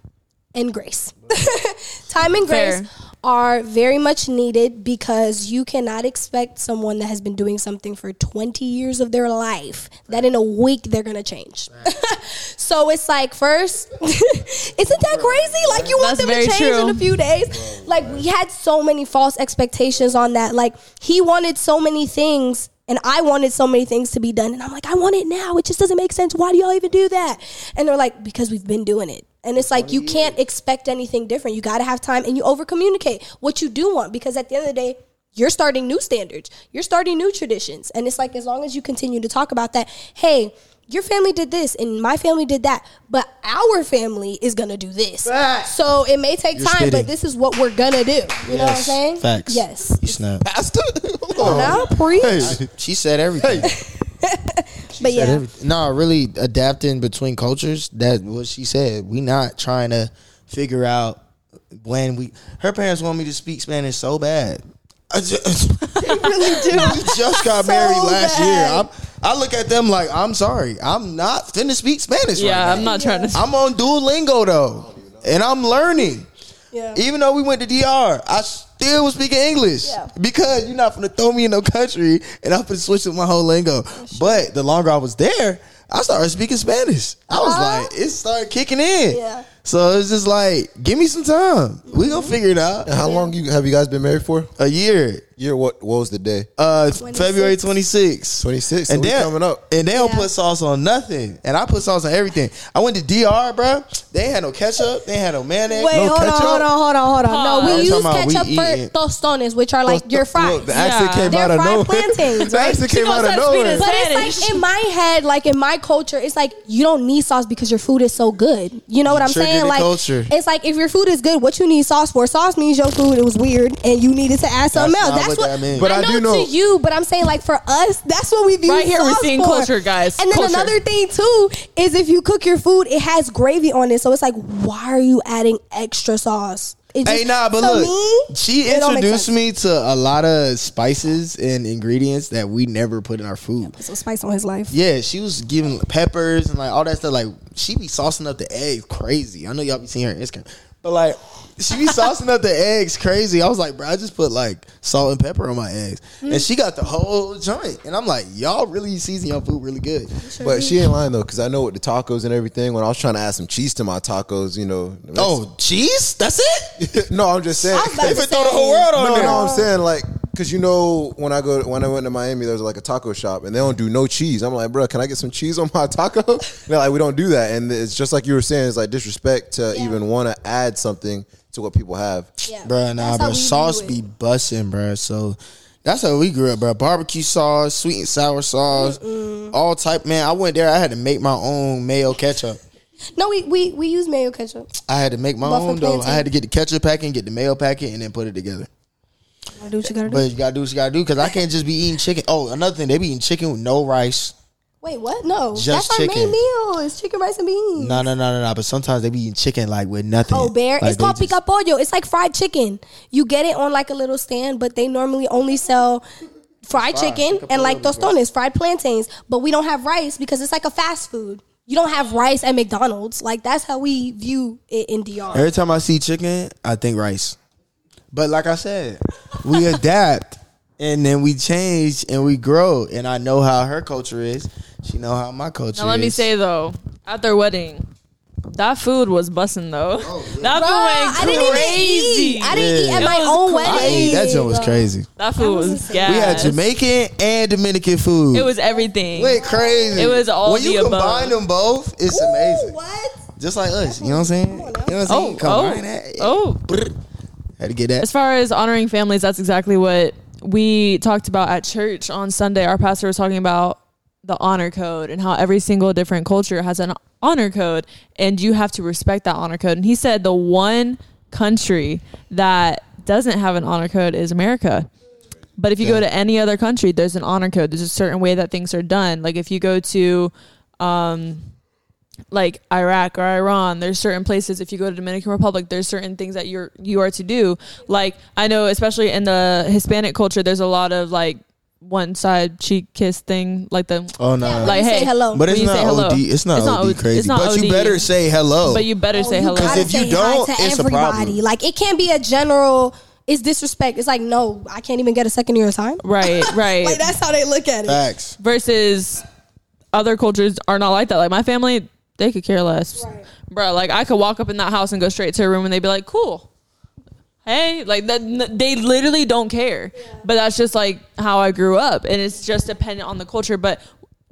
and grace. time and grace. Fair. Are very much needed because you cannot expect someone that has been doing something for 20 years of their life that in a week they're going to change. so it's like first isn't that crazy? Like you want That's them to change true. in a few days. Like we had so many false expectations on that. Like he wanted so many things and I wanted so many things to be done and I'm like I want it now. It just doesn't make sense. Why do y'all even do that? And they're like because we've been doing it. And it's like you can't expect anything different. You got to have time and you over communicate what you do want because at the end of the day you're starting new standards. You're starting new traditions. And it's like as long as you continue to talk about that, hey, your family did this and my family did that, but our family is gonna do this. Facts. So it may take You're time, spitting. but this is what we're gonna do. You know what I'm saying? Facts. Yes. You snap. Pastor. Now preach. Hey. She said everything. but yeah. everything. No, really adapting between cultures. That what she said. We not trying to figure out when we. Her parents want me to speak Spanish so bad. I just, they really do. We just got So married last bad. year. I'm, I look at them like I'm sorry. I'm not finna speak Spanish. Yeah, right I'm not trying to. I'm on Duolingo though, and I'm learning. Yeah. Even though we went to DR, I still was speaking English Yeah. because you're not gonna throw me in no country and I'm gonna switch with my whole lingo. But the longer I was there, I started speaking Spanish. I was Uh-huh. like, it started kicking in. Yeah. So it's just like, give me some time. We gonna figure it out. How long you have you guys been married for? A year. Year what? What was the day? Uh, 26. February 26th. 26. So And we then, coming up. and they don't Yeah. put sauce on nothing, and I put sauce on everything. I went to DR, bro. They had no ketchup. They had no mayonnaise. Wait, no hold on, hold on, hold on, hold on. No, we I'm use talking about we ketchup for eating- tostones, which are like your fries. Look, the accent Yeah. came They're out of nowhere. plantains, the right? accent came out of how to speak nowhere. But it's like in my head, like in my culture, it's like you don't need sauce because your food is so good. You know what I'm Triggered saying? Like culture. it's like if your food is good, what you need sauce for? Sauce means your food it was weird and you needed to add something else. Not That's what what, that means. But I I know do know- to you, but I'm saying like for us, that's what we view. Right here, we're seeing for. culture, guys. And then Culture. another thing too is if you cook your food, it has gravy on it, so it's like, why are you adding extra sauce? It Hey, just- nah, but look, me, she it don't make introduced me to a lot of spices and ingredients that we never put in our food. Some spice on his life. Yeah, she was giving peppers and like all that stuff. Like she be saucing up the eggs crazy. I know y'all be seeing her on Instagram, but like she be saucing up the eggs crazy. I was like, bro, I just put like salt and pepper on my eggs, and mm. she got the whole joint. And I'm like, y'all really season your food really good. But she ain't lying though, because I know with the tacos and everything. When I was trying to add some cheese to my tacos, you know. Oh, cheese? That's it? no, I'm just saying. I was about They to finna throw the whole say- world on No, there. no, I'm saying like, cause you know when I go when I went to Miami, there was like a taco shop and they don't do no cheese. I'm like, bro, can I get some cheese on my taco? They're like, we don't do that, and it's just like you were saying, it's like disrespect to Yeah. even want to add something to what people have. Yeah. Bruh, nah, That's how bro. Sauce be it. busting, bruh. So that's how we grew up, bruh. Barbecue sauce, sweet and sour sauce, all type. Man, I went there. I had to make my own mayo ketchup. No, we, we we use mayo ketchup. I had to make my Buffalo own though. plantain. I had to get the ketchup packet, get the mayo packet, and then put it together. Gotta do what you gotta do. But you gotta do what you gotta do because I can't just be eating chicken. Oh, another thing, they be eating chicken with no rice. Wait, what? No, Just that's our main meal. It's chicken, rice, and beans. No, no, no, no, no. But sometimes they be eating chicken like with nothing. Oh, bear! Like, it's called just- pica pollo. It's like fried chicken. You get it on like a little stand, but they normally only sell fried chicken and like tostones, fried plantains. But we don't have rice because it's like a fast food. You don't have rice at McDonald's. Like that's how we view it in DR. Every time I see chicken, I think rice. But like I said, we adapt and then we change and we grow. And I know how her culture is. She know how my culture is. Now let me say though, at their wedding, that food was busting though. Oh, that Bruh, I food didn't even crazy. eat. I didn't eat at It my own crazy. wedding. That joint was crazy. That food was was gas. We had Jamaican and Dominican food. It was everything. went crazy. It was all when you the above. combine them both, it's Ooh, amazing. What? Just like us, you know what I'm saying? You know what I'm oh, saying? Oh, Combine oh, that. oh. Brr. Had to get that. As far as honoring families, that's exactly what we talked about at church on Sunday. Our pastor was talking about the honor code and how every single different culture has an honor code and you have to respect that honor code. And he said the one country that doesn't have an honor code is America. But if you go to any other country, there's an honor code. There's a certain way that things are done. Like if you go to um like Iraq or Iran, there's certain places. If you go to Dominican Republic, there's certain things that you're you are to do. Like I know, especially in the Hispanic culture, there's a lot of like one side cheek kiss thing, like the Oh no. Yeah, like you say hey, hello. But it's not hello. OD. It's not It's not OD O- crazy. it's not but you better say hello. But you better Oh, say you hello. Because gotta if you don't, to it's a everybody. problem. Like it can't be a general. it's disrespect. It's like, no, I can't even get a second year of time. Right, right. Like that's how they look at it. Facts. versus other cultures are not like that. Like my family, they could care less, Right. bro. Like I could walk up in that house and go straight to a room, and they'd be like, "Cool, hey," like that. They literally don't care. But that's just like how I grew up, and it's just dependent on the culture. But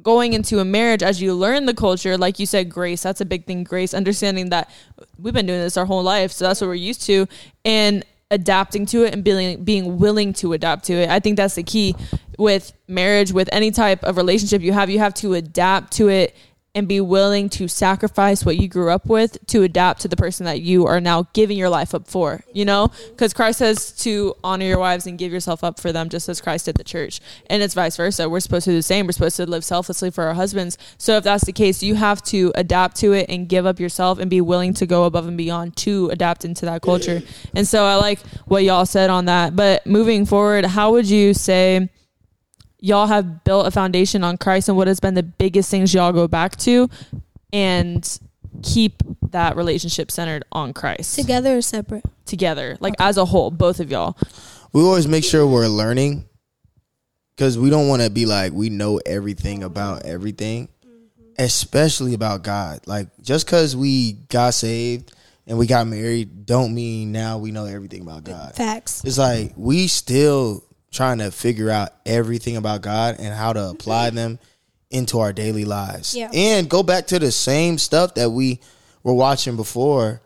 going into a marriage, as you learn the culture, like you said, grace. That's a big thing. Grace, understanding that we've been doing this our whole life, so that's what we're used to, and adapting to it and being being willing to adapt to it. I think that's the key with marriage, with any type of relationship you have. You have to adapt to it and be willing to sacrifice what you grew up with to adapt to the person that you are now giving your life up for. You know, because Christ says to honor your wives and give yourself up for them, just as Christ did the church, and it's vice versa. We're supposed to do the same. We're supposed to live selflessly for our husbands. So if that's the case, you have to adapt to it and give up yourself and be willing to go above and beyond to adapt into that culture. And so I like what y'all said on that. But moving forward, how would you say? Y'all have built a foundation on Christ and what has been the biggest things y'all go back to and keep that relationship centered on Christ Together or separate? together, like as a whole, both of y'all. We always make sure we're learning because we don't want to be like we know everything about everything, mm-hmm. especially about God. Like just because we got saved and we got married, don't mean now we know everything about God. Facts. It's like we still trying to figure out everything about God and how to apply them into our daily lives. Yeah. And go back to the same stuff that we were watching before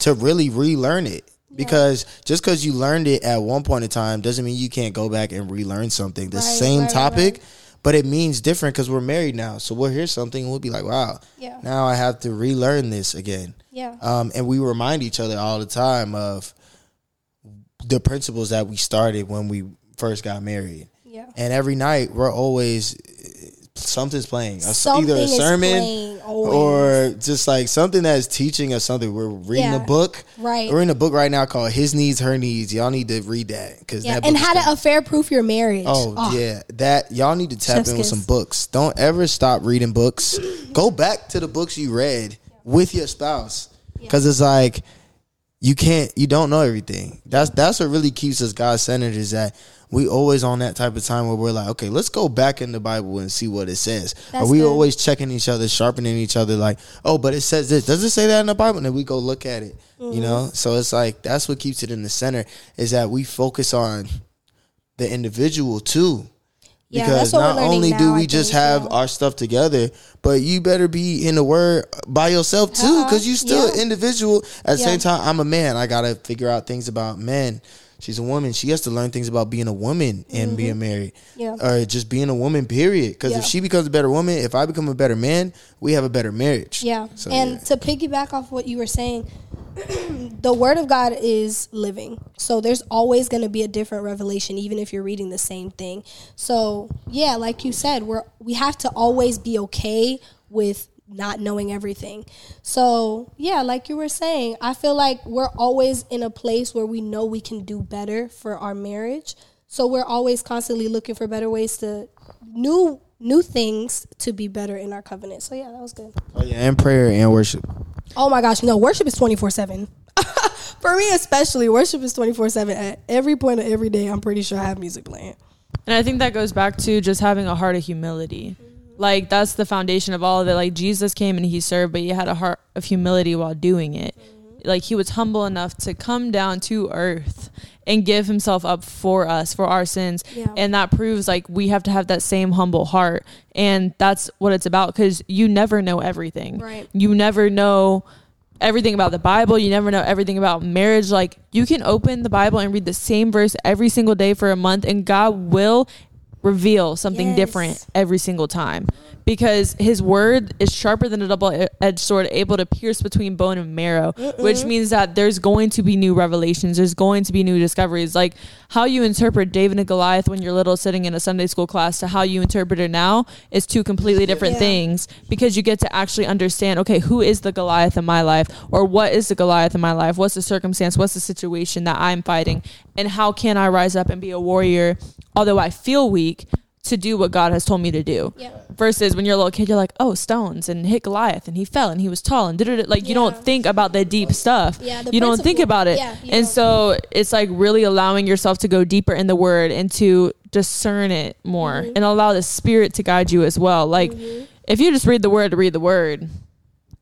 to really relearn it. Because just because you learned it at one point in time doesn't mean you can't go back and relearn something. The Right, same right, topic, right. but it means different because we're married now. So we'll hear something and we'll be like, wow, Yeah. now I have to relearn this again. Yeah. Um, and we remind each other all the time of the principles that we started when we first got married. Yeah. And every night we're always something's playing, Something either a sermon or just like something that's teaching us something. We're reading Yeah. a book. Right. We're in a book right now called His Needs, Her Needs. Y'all need to read that because Yeah. that And how to affair proof your marriage. Oh, ah. yeah, that y'all need to tap Chef's in with kiss. some books. Don't ever stop reading books. Go back to the books you read with your spouse because it's like you can't, you don't know everything. That's that's what really keeps us God centered. Is that we always on that type of time where we're like, okay, let's go back in the Bible and see what it says. That's Are we good. always checking each other, sharpening each other? Like, oh, but it says this. Does it say that in the Bible? And then we go look at it. Mm-hmm. You know, so it's like that's what keeps it in the center. Is that we focus on the individual too. Yeah, Because not only do we I just think, have yeah. our stuff together, but you better be in the word by yourself too, because you still Yeah. individual. At the same time, I'm a man. I gotta figure out things about men. She's a woman. She has to learn things about being a woman and mm-hmm. being married, Yeah. or just being a woman. Period. Because Yeah. if she becomes a better woman, if I become a better man, we have a better marriage. Yeah. So, and yeah. to piggyback off what you were saying, the word of God is living. So there's always going to be a different revelation even if you're reading the same thing. So, yeah, like you said, we're we have to always be okay with not knowing everything. So, yeah, like you were saying, I feel like we're always in a place where we know we can do better for our marriage. So we're always constantly looking for better ways to new new things to be better in our covenant. So yeah, that was good. Oh, yeah, and prayer and worship. Oh my gosh, no, worship is 24 7. For me, especially, worship is 24 7. At every point of every day, I'm pretty sure I have music playing. And I think that goes back to just having a heart of humility. Like that's the foundation of all of it. Like Jesus came and he served, but he had a heart of humility while doing it. Mm-hmm. Like he was humble enough to come down to earth and give himself up for us, for our sins. Yeah. And that proves like we have to have that same humble heart. And that's what it's about because you never know everything. Right. You never know everything about the Bible. You never know everything about marriage. Like you can open the Bible and read the same verse every single day for a month, and God will reveal something Yes. different every single time because his word is sharper than a double-edged sword able to pierce between bone and marrow which means that there's going to be new revelations. There's going to be new discoveries. Like how you interpret david and goliath when you're little sitting in a sunday school class to how you interpret it now is two completely different Yeah. things because you get to actually understand okay who is the goliath in my life? Or what is the goliath in my life? What's the circumstance? What's the situation that i'm fighting? And how can i rise up and be a warrior? Although i feel weak to do what God has told me to do. Yeah. Versus when you're a little kid, you're like, oh, stones and hit Goliath and he fell and he was tall and did it like you don't think about the deep stuff. Yeah, the you don't think about it. Yeah, and don't. so it's like really allowing yourself to go deeper in the word and to discern it more Mm-hmm. and allow the spirit to guide you as well. Like if you just read the word to read the word,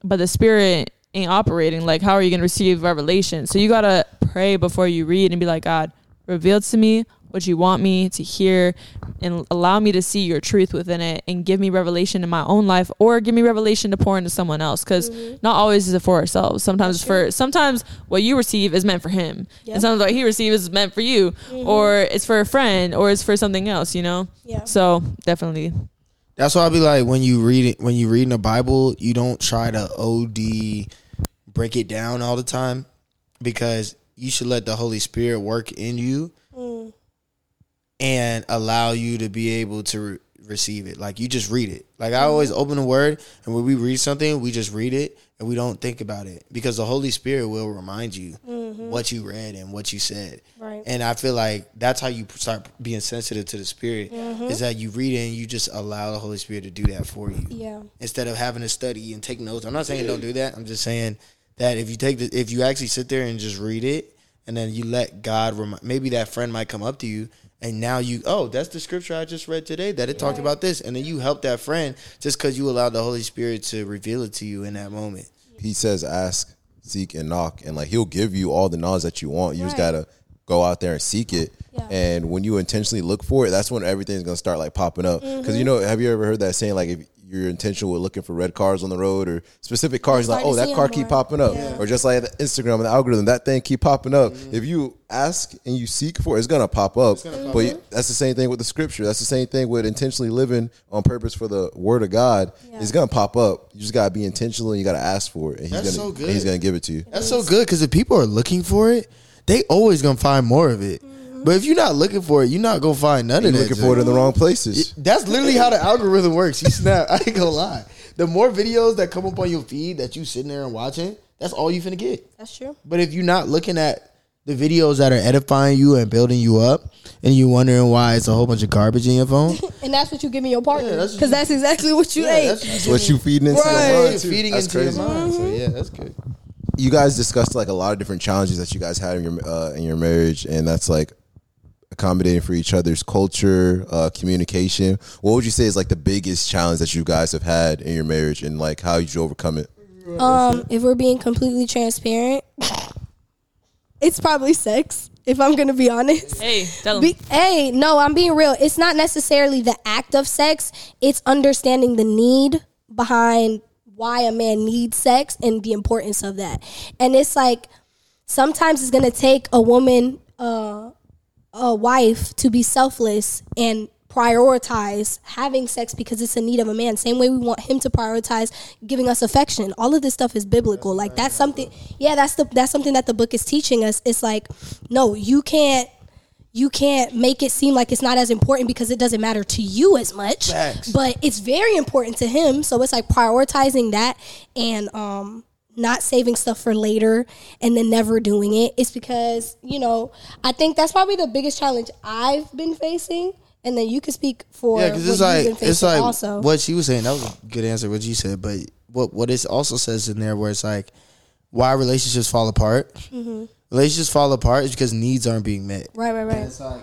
but the spirit ain't operating, like how are you going to receive revelation? So you got to pray before you read and be like, God, reveal to me what you want me to hear and allow me to see your truth within it and give me revelation in my own life or give me revelation to pour into someone else. Because Mm-hmm. not always is it for ourselves. Sometimes it's for sometimes what you receive is meant for him. Yep. and sometimes what he receives is meant for you or it's for a friend or it's for something else you know? Yeah. so definitely. That's why I be like when you read it when you read in the Bible, you don't try to OD break it down all the time because you should let the Holy Spirit work in you and allow you to be able to re- receive it. Like you just read it. Like I always open the word and when we read something, we just read it and we don't think about it because the Holy Spirit will remind you mm-hmm. what you read and what you said. Right. And I feel like that's how you start being sensitive to the Spirit mm-hmm. is that you read it and you just allow the Holy Spirit to do that for you Yeah. instead of having to study and take notes. I'm not saying don't do that. I'm just saying that if you take the if you actually sit there and just read it and then you let God remi- maybe that friend might come up to you and now you oh that's the scripture I just read today that it talked about this. And then you help that friend just because you allowed the Holy Spirit to reveal it to you in that moment. he says ask seek and knock. And like he'll give you all the knowledge that you want. You just gotta go out there and seek it. Yeah. and when you intentionally look for it that's when everything's gonna start like popping up. Because Mm-hmm. you know have you ever heard that saying like if you're intentional with looking for red cars on the road or specific cars like oh that car keep more. popping up Yeah. or just like the instagram and the algorithm that thing keep popping up Mm-hmm. if you ask and you seek for it it's gonna pop up but you- that's the same thing with the scripture that's the same thing with intentionally living on purpose for the word of god Yeah. it's gonna pop up you just gotta be intentional and you gotta ask for it and he's That's gonna so good. and he's gonna give it to you That's so good because if people are looking for it, they always gonna find more of it. But if you're not looking for it, you're not gonna find none You're of that. looking for it in the wrong places. That's literally how the algorithm works. You snap. I ain't gonna lie. The more videos that come up on your feed that you sitting there and watching, that's all you finna get. That's true. But if you're not looking at the videos that are edifying you and building you up, and you wondering why it's a whole bunch of garbage in your phone, And that's what you give me your partner. Yeah, that's Because what that's, exactly what you yeah, ate. that's That's what you feeding into Right. your you're mind too. feeding That's into crazy. your mind. So yeah, that's good. You guys discussed like a lot of different challenges that you guys had in your uh, in your marriage, and that's like accommodating for each other's culture, uh, communication. What would you say is like the biggest challenge that you guys have had in your marriage, and like how you overcome it? Um, if we're being completely transparent, it's probably sex. If I'm gonna be honest. hey tell 'em. Be, hey, no, I'm being real. It's not necessarily the act of sex. It's understanding the need behind why a man needs sex and the importance of that. And it's like sometimes it's gonna take a woman, uh, a wife, to be selfless and prioritize having sex because it's a need of a man. Same way we want him to prioritize giving us affection. All of this stuff is biblical. Like that's something. Yeah, that's the that's something that the book is teaching us. It's like, no, you can't you can't make it seem like it's not as important because it doesn't matter to you as much. Facts. But it's very important to him. So it's like prioritizing that and um not saving stuff for later and then never doing it. It's because, you know, I think that's probably the biggest challenge I've been facing. And then you can speak for Yeah, because it's like it's like also. what she was saying. That was a good answer. What you said, but what what it also says in there, where it's like why relationships fall apart. Mm-hmm. Relationships fall apart is because needs aren't being met. right, right, right. It's like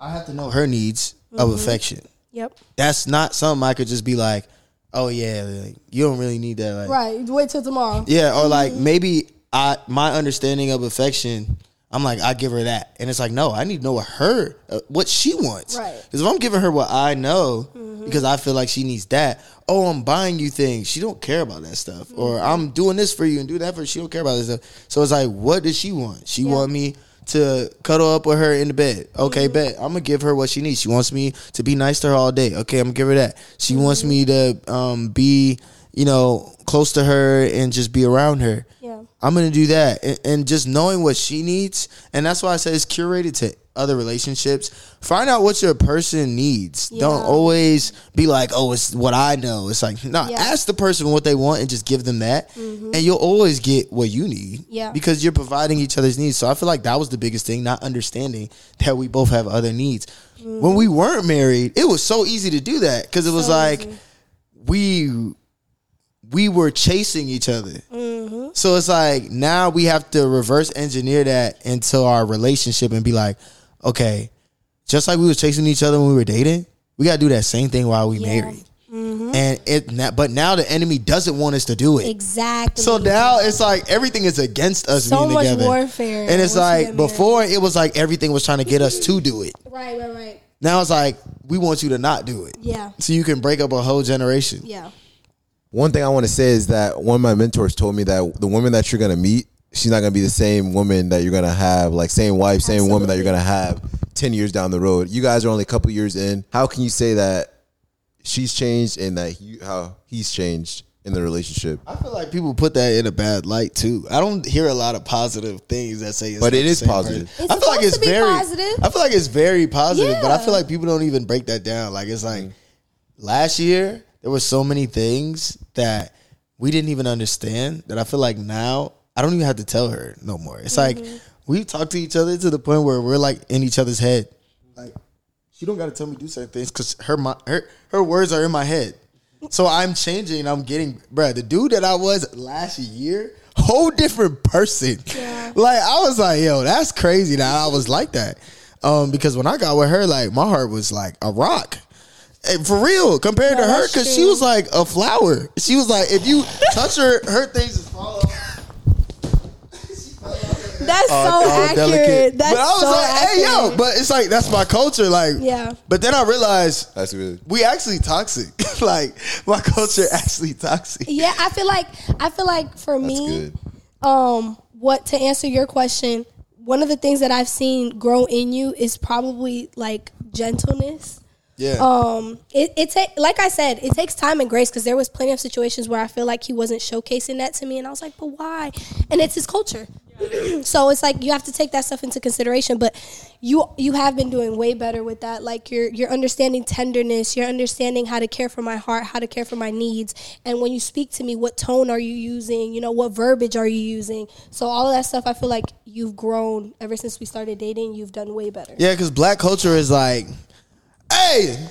I have to know her needs Mm-hmm. of affection. Yep. That's not something I could just be like, oh yeah, like, you don't really need that. Like, Right. Wait till tomorrow. yeah, or like maybe I my understanding of affection. I'm like I give her that, and it's like no, I need to know what her uh, what she wants. Right. Mm-hmm. Because if I'm giving her what I know, because I feel like she needs that. Oh, I'm buying you things. She don't care about that stuff. Mm-hmm. Or I'm doing this for you and do that for. Her. She don't care about this stuff. So it's like, what does she want? She Yeah. want me to cuddle up with her in the bed. Okay, Mm-hmm. bet. I'm gonna give her what she needs. She wants me to be nice to her all day. Okay, I'm gonna give her that. She wants Mm-hmm. me to um, be, you know, close to her and just be around her. Yeah. I'm gonna do that, and, and just knowing what she needs, and that's why I said it's curated to other relationships. Find out what your person needs. Don't always be like, "Oh, it's what I know." It's like, no, Yeah. Mm-hmm. ask the person what they want and just give them that, and you'll always get what you need. Yeah. because you're providing each other's needs. So I feel like that was the biggest thing, not understanding that we both have other needs. when we weren't married, it was so easy to do that because it was So like easy. we we were chasing each other. Mm-hmm. So it's like now we have to reverse engineer that into our relationship and be like, okay, just like we was chasing each other when we were dating, we gotta do that same thing while we Yeah. married. Mm-hmm. And it, but now the enemy doesn't want us to do it. Exactly. So now it's like everything is against us So being much together. warfare And it's like before it was like everything was trying to get us to do it. right, right, right. Now it's like we want you to not do it. Yeah, So you can break up a whole generation. yeah. One thing I want to say is that one of my mentors told me that the woman that you're gonna meet, she's not gonna be the same woman that you're gonna have, like same wife, same woman that you're gonna have ten years down the road. You guys are only a couple years in. How can you say that she's changed and that you, how he's changed in the relationship? I feel like people put that in a bad light too. I don't hear a lot of positive things that say, it's But not it the is same positive. It's I feel like it's to be very positive. I feel like it's very positive, but I feel like people don't even break that down. Like it's like mm-hmm. last year there were so many things that we didn't even understand that I feel like now I don't even have to tell her no more. It's like Mm-hmm. we talk to each other to the point where we're like in each other's head. Like she don't got to tell me to do certain things because her mi- her her words are in my head. So I'm changing. I'm getting, bruh, the dude that I was last year, whole different person. Yeah. Like I was like, yo, that's crazy that I was like that. Um, because when I got with her, like my heart was like a rock. Hey, for real, compared No, to her, because she was like a flower. She was like, if you touch her, her things just fall off. That's all so accurate. delicate. That's but I was so like, hey, yo, accurate. but it's like that's my culture. Like, Yeah. But then I realized That's good. we actually toxic. like my culture actually toxic. Yeah, I feel like I feel like for That's me, good. um, what to answer your question, one of the things that I've seen grow in you is probably like gentleness. Yeah. Um, it it take like I said, it takes time and grace because there was plenty of situations where I feel like he wasn't showcasing that to me, and I was like, but why? And it's his culture. So it's like you have to take that stuff into consideration. But you you have been doing way better with that. Like you're you're understanding tenderness, you're understanding how to care for my heart, how to care for my needs, and when you speak to me, what tone are you using? You know, what verbiage are you using? So all of that stuff, I feel like you've grown ever since we started dating. You've done way better. Yeah, because black culture is like, hey,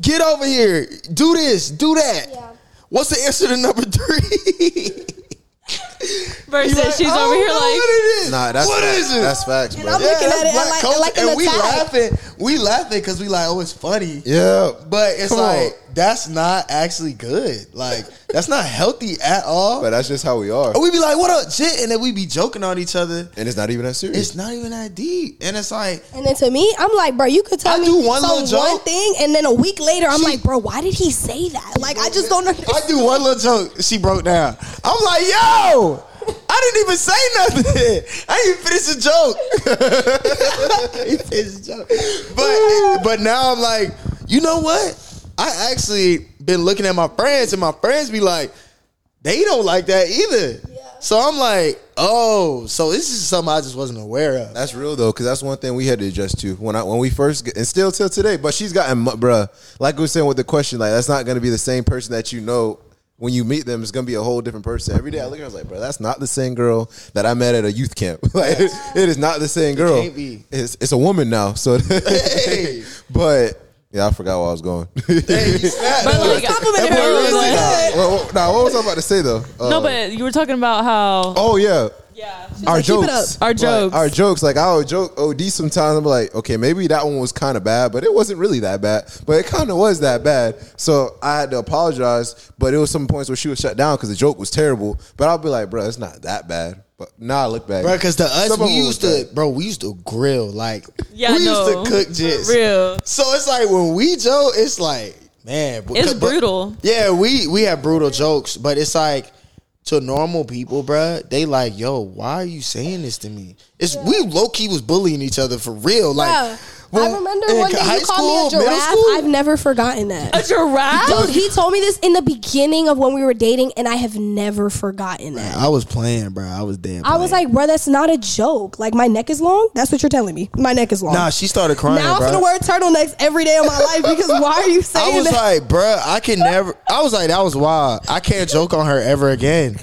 get over here, do this, do that. Yeah. What's the answer to number three? Versus Like, she's over here like, what it is. Nah, that's what facts. is it? That's facts, bro. And I'm looking that's at it black like- culture, like and we laughing. We laughing because we like, oh, it's funny. yeah, But it's Come on. like that's not actually good. Like that's not healthy at all. but that's just how we are, and we be like, "What up, shit?" And then we be joking on each other. and it's not even that serious. It's not even that deep. And it's like, And then to me, I'm like, bro, you could tell I me do one some little one thing, and then a week later, I'm She- like, bro, why did he say that? Like, I just don't understand. I do one little joke. She broke down. I'm like, yo, I didn't even say nothing. I didn't even finish the joke. I didn't finish the joke. But but now I'm like, you know what? I actually been looking at my friends, and my friends be like, they don't like that either. So I'm like, oh, so this is something I just wasn't aware of. That's real though, because that's one thing we had to adjust to when I when we first get, and still till today. But she's gotten, bruh. Like we were saying with the question, like that's not gonna be the same person that you know when you meet them. It's gonna be a whole different person. Every day I look at her, I was like, bro, that's not the same girl that I met at a youth camp. like it is not the same girl. can't be. It's it's a woman now. So, Hey. but yeah, I forgot where I was going. but like, complimented her. really Like, did. Well, well, nah, what was I about to say though? no, Uh, but you were talking about how, oh yeah, yeah, our like, "Keep it jokes, up." Our Like, jokes. our jokes. Like I would joke OD sometimes. I'm like, okay, maybe that one was kind of bad, but it wasn't really that bad. But it kind of was that bad. So I had to apologize. But it was some points where she was shut down because the joke was terrible. But I'll be like, bro, it's not that bad. But now I look back, Bro, because to us, Some we used was to, bro, we used to grill. Like, Yeah, we no. used to cook jits. real. So it's like when we joke, it's like, man, but- It's but- brutal. yeah, we we have brutal jokes, but it's like to normal people, bruh, they like, yo, why are you saying this to me? It's we low key was bullying each other for real. Like, when- I remember one day you called me a giraffe. I've never forgotten that. A giraffe? Dude, he told me this in the beginning of when we were dating, and I have never forgotten that. I was playing, bro. I was damn. I was like, bro, that's not a joke. Like, my neck is long? That's what you're telling me. My neck is long. nah, she started crying, now I'm bro. gonna wear turtlenecks every day of my life because why are you saying I was that? like, bruh, I can never. I was like, that was wild. I can't joke on her ever again.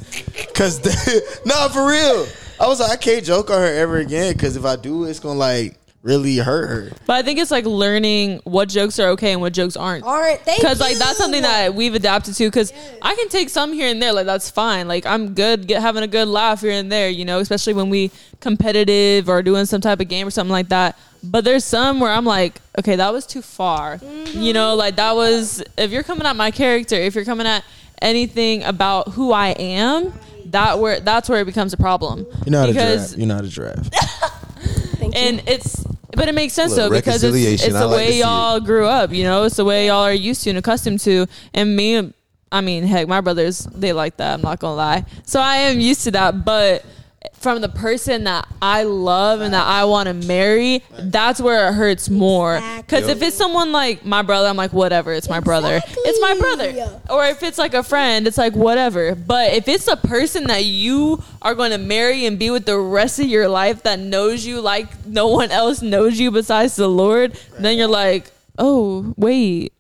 Cause, the, nah, for real. I was like, I can't joke on her ever again. Cause if I do, it's gonna like really hurt her. But I think it's like learning what jokes are okay and what jokes aren't. Aren't thank Because like that's something that we've adapted to. Because I can take some here and there, like that's fine. Like I'm good get having a good laugh here and there, you know, especially when we competitive or doing some type of game or something like that. But there's some where I'm like, okay, that was too far. You know, mm-hmm. like that was if you're coming at my character, if you're coming at anything about who I am, that where that's where it becomes a problem. You know not because a giraffe. You're not a giraffe. Thank you. and it's but it makes sense though because it's, it's the like way y'all grew up you know? It's the way y'all are used to and accustomed to. And me i mean heck my brothers they like that i'm not gonna lie. So i am used to that but from the person that I love and that I want to marry, that's where it hurts more. Because if it's someone like my brother, I'm like, whatever, it's my brother. It's my brother. Or if it's like a friend, it's like, whatever. But if it's a person that you are going to marry and be with the rest of your life that knows you like no one else knows you besides the Lord, then you're like, oh, wait,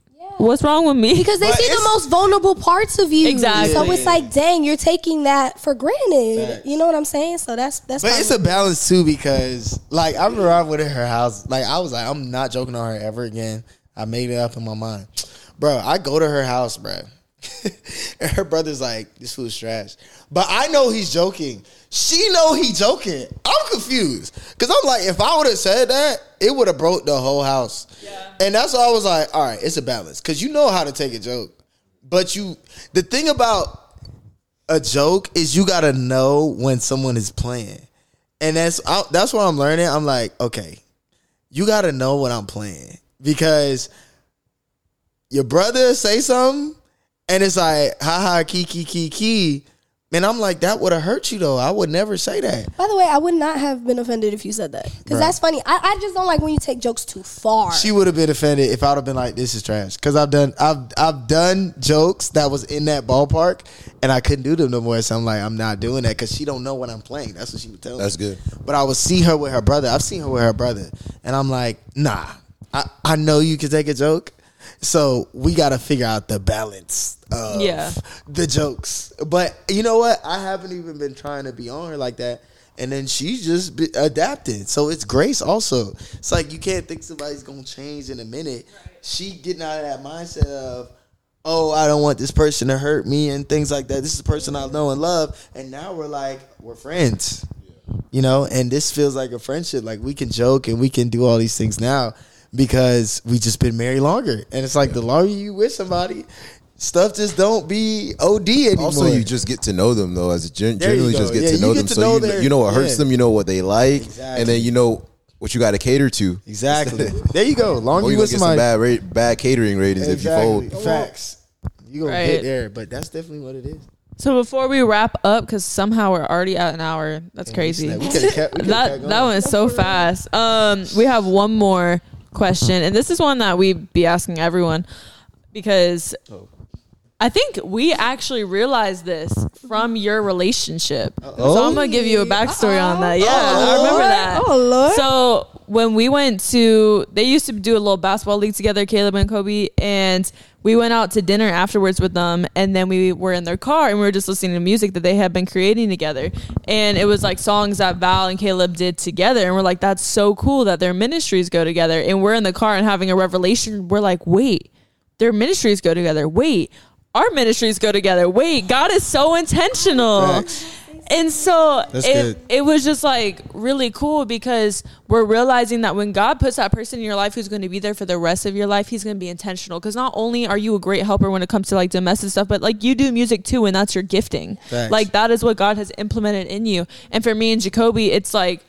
what's wrong with me? because they But see the most vulnerable parts of you. Exactly. So it's like, dang, you're taking that for granted. Facts. You know what I'm saying? So that's that's. But it's a balance too because like I remember I went to her house. Like I was like, I'm not joking on her ever again. I made it up in my mind. Bro, I go to her house, bro. and her brother's like, this food's trash. But I know he's joking. She know he joking. I'm confused. Cause I'm like, if I would have said that, it would have broke the whole house. Yeah. And that's why I was like, all right, it's a balance. Cause you know how to take a joke. But you the thing about a joke is you gotta know when someone is playing, and that's I, that's what I'm learning. I'm like, okay, you gotta know when I'm playing because your brother say something, and it's like, ha ha, key and I'm like, that would have hurt you though. I would never say that. By the way, I would not have been offended if you said that because that's funny. I, I just don't like when you take jokes too far. She would have been offended if I would have been like, "This is trash." Because I've done, I've, I've done jokes that was in that ballpark, and I couldn't do them no more. So I'm like, I'm not doing that because she don't know what I'm playing. That's what she would tell me. That's good. But I would see her with her brother. I've seen her with her brother, and I'm like, Nah, I, I know you can take a joke, so we got to figure out the balance of Yeah. the jokes. But you know what? I haven't even been trying to be on her like that. And then she's just be adapted. So it's grace also. It's like you can't think somebody's gonna change in a minute. She getting out of that mindset of, oh, I don't want this person to hurt me and things like that. This is a person I know and love. And now we're like, we're friends. You know, and this feels like a friendship. Like we can joke and we can do all these things now because we just been married longer. And it's like the longer you with somebody, stuff just don't be OD anymore. Also, you just get to know them though. As a gen- generally, just get Yeah, to know get them, to so know you, their- you know what hurts yeah. them, you know what they like, Exactly. and then you know what you got to cater to. Exactly. there you go. Long Or you you with get some somebody. bad rate, bad catering ratings if you fold. Facts. You gonna Right. get there, but that's definitely what it is. So before we wrap up, because somehow we're already at an hour. That's crazy. We kept- we could've that kept that went so fast. Um, we have one more question, and this is one that we be asking everyone because Oh. I think we actually realized this from your relationship. So I'm gonna give you a backstory on that. Yeah, I oh, remember that. Oh Lord. So when we went to, they used to do a little basketball league together, Caleb and Kobe, and we went out to dinner afterwards with them, and then we were in their car and we were just listening to music that they had been creating together, and it was like songs that Val and Caleb did together, and we're like, that's so cool that their ministries go together, and we're in the car and having a revelation. We're like, wait, their ministries go together. Wait. Our ministries go together. Wait, God is so intentional. Facts. And so That's it, good. it was just like really cool because we're realizing that when God puts that person in your life who's going to be there for the rest of your life, he's going to be intentional. Because not only are you a great helper when it comes to like domestic stuff, but like you do music too, and that's your gifting. Facts. Like that is what God has implemented in you. And for me and Jacoby, it's like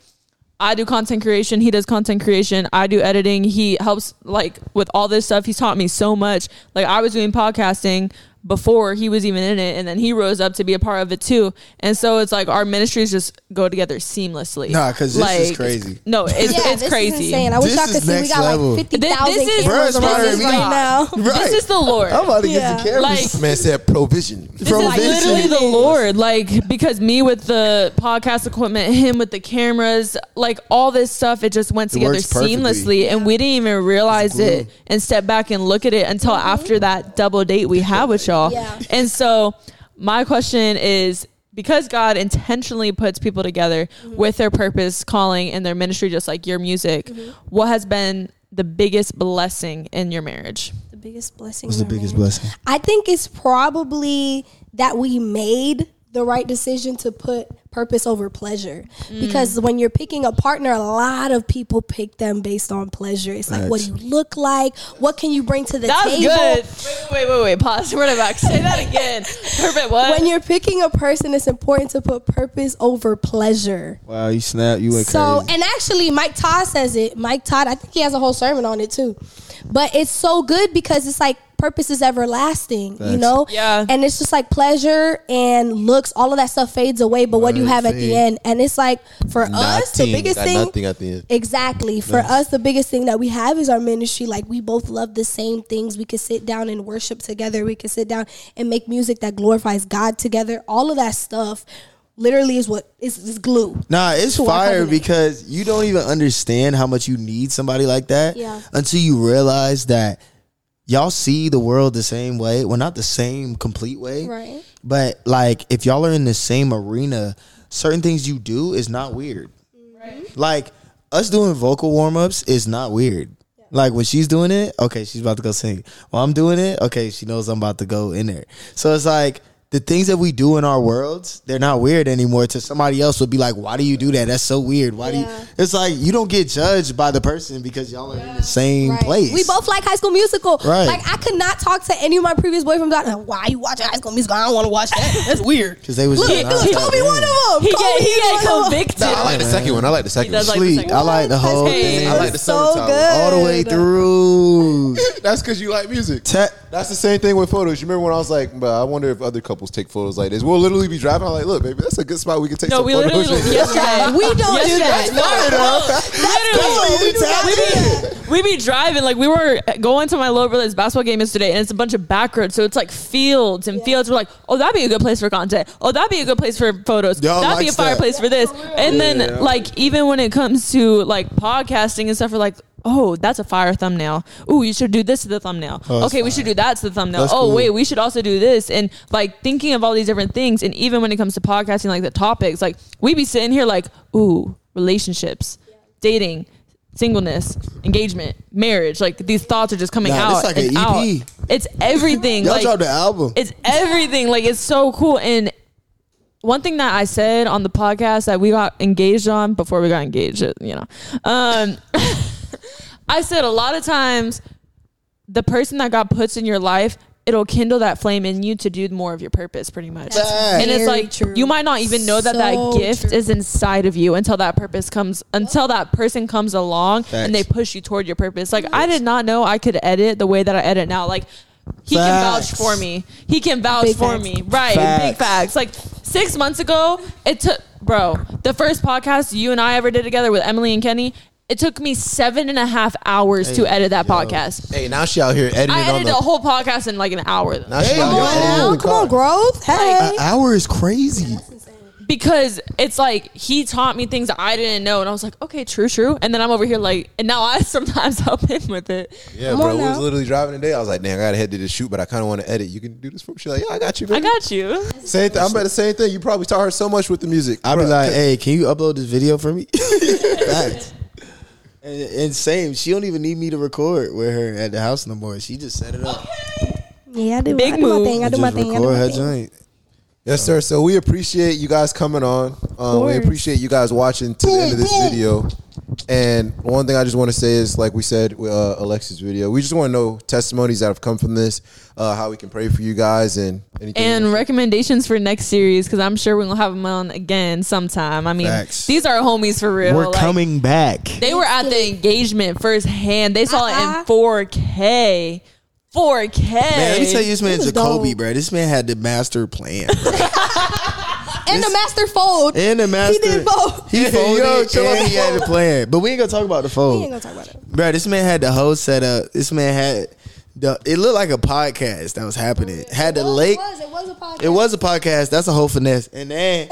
I do content creation, he does content creation, I do editing, he helps like with all this stuff. He's taught me so much. Like I was doing podcasting before he was even in it and then he rose up to be a part of it too. And so it's like our ministries just go together seamlessly. nah because this is Like, crazy. No, it's yeah, it's this Is crazy. insane. I wish This y'all could is see. We next got level. like fifty thousand This is- cameras Bruh, around it's us better right than me. now. This is the Lord. I'm about to get Yeah. the cameras. Like- This man said provision. This is literally the Lord. Like, because me with the podcast equipment, him with the cameras, like all this stuff, it just went together seamlessly. And we didn't even realize it and step back and look at it until after mm-hmm. that double date we had with y'all. Yeah. And so, my question is because God intentionally puts people together Mm-hmm. with their purpose, calling, and their ministry, just like your music, what has been the biggest blessing in your marriage? The biggest blessing. What's the in our biggest marriage. blessing? I think it's probably that we made the right decision to put purpose over pleasure. Mm. Because when you're picking a partner, a lot of people pick them based on pleasure. It's like, what do you look like? What can you bring to the That was table? good. Wait, wait, wait, wait. Pause. Run it back. Say that again. Perfect. What? When you're picking a person, it's important to put purpose over pleasure. Wow, you snap, you went So, crazy. and actually, Mike Todd says it. Mike Todd, I think he has a whole sermon on it too. But it's so good because it's like purpose is everlasting, you know? Yeah. And it's just like pleasure and looks, all of that stuff fades away. But what do you have at the end? And it's like for us, the biggest thing. At the end. Exactly. For us, the biggest thing that we have is our ministry. Like we both love the same things. We could sit down and worship together. We could sit down and make music that glorifies God together. All of that stuff literally is what is, is glue. Nah, it's fire because you don't even understand how much you need somebody like that Yeah. until you realize that y'all see the world the same way. Well, not the same complete way, Right. But like, if y'all are in the same arena, certain things you do is not weird. Right. Like us doing vocal warm ups is not weird. Like when she's doing it, okay, she's about to go sing. While I'm doing it, okay, she knows I'm about to go in there. So it's like the things that we do in our worlds, they're not weird anymore. To somebody else would be like, "Why do you do that? That's so weird. Why do you?" It's like you don't get judged by the person because y'all are in the same Right. place. We both like High School Musical. Right. Like I could not talk to any of my previous boyfriends about why you watching High School Musical. I don't want to watch that. That's weird. because they was Look, just, look, Kobe one of them. he Kobe get he is get one of 'em. convicted. Nah, I like the second one. I like the second does one. like the Sleep. second I like the whole School thing. I like the is so summertime. good. all the way through. That's because you like music. Te- That's the same thing with photos. You remember when I was like, but I wonder if other couples take photos like this. We'll literally be driving. I'm like, look, baby, that's a good spot we can take No, some we photos. literally yesterday. We don't do yesterday. that. Literally, we be, we be driving like we were going to my little brother's basketball game yesterday, and it's a bunch of back roads, so it's like fields and fields. We're like, oh, that'd be a good place for content. Oh, that'd be a good place for photos. Y'all that'd be a likes that. fireplace for this. And then like even when it comes to like podcasting and stuff, we're like. Oh, that's a fire thumbnail. Oh, you should do this to the thumbnail. Oh, okay, we should do that to the thumbnail. That's oh, cool. wait, we should also do this. And like thinking of all these different things. And even when it comes to podcasting, like the topics, like we be sitting here like, ooh, relationships, dating, singleness, engagement, marriage. Like these thoughts are just coming Nah, out. this like an out. EP. It's everything. Y'all like dropped the album. it's everything. Like it's so cool. And one thing that I said on the podcast that we got engaged on before we got engaged, you know, um, I said a lot of times the person that God puts in your life, it'll kindle that flame in you to do more of your purpose, pretty much. Facts. And it's like true. you might not even know that So that gift true. is inside of you until that purpose comes, until that person comes along and they push you toward your purpose. Like I did not know I could edit the way that I edit now. Like he can vouch for me. He can vouch Big for facts. me. Right. Big Facts. facts. Like six months ago, it took, bro, the first podcast you and I ever did together with Emily and Kenny, it took me seven and a half hours to edit that podcast. Hey, now she out here editing I on edited the. a whole podcast in like an hour now she Hey, out yo. here editing in the Come on, car. growth. Hey. An hour is crazy. because it's like he taught me things I didn't know, and I was like, okay, true, true. And then I'm over here like, and now I sometimes help him with it. Yeah, Come bro. on We was now. literally driving today. I was like, "Damn, I gotta head to this shoot, but I kind of want to edit. You can do this for me." She's like, "Yeah, I got you, I got you. Same thing. I'm about the same thing. You probably taught her so much with the music. I'll be Bruh, like, hey, can you upload this video for me? Facts. And, and same, she don't even need me to record with her at the house no more. She just set it up. Yeah, I do. Big I do my thing. I And do my just thing. I do record my her thing. joint. Yes, sir. So we appreciate you guys coming on. Um, we appreciate you guys watching to the end of this video. And one thing I just want to say is, like we said uh, Alexis' video, we just want to know testimonies that have come from this, uh, how we can pray for you guys, and anything. And else. recommendations for next series because I'm sure we're gonna have them on again sometime. I mean, Facts. these are homies for real. We're Like, coming back. They were at the engagement firsthand. They saw Uh-uh. it in 4K. 4K. Man, let me tell you, this man was Jacoby, dope. bro. This man had the master plan, bro. And the master fold. and the master. He did both. He folded Yo, chill and he had the plan. But we ain't gonna talk about the We fold. ain't gonna talk about it. Bro, this man had the whole setup. This man had the. It looked like a podcast that was happening. Had the lake. It was. It was a podcast. It was a podcast. That's a whole finesse. And then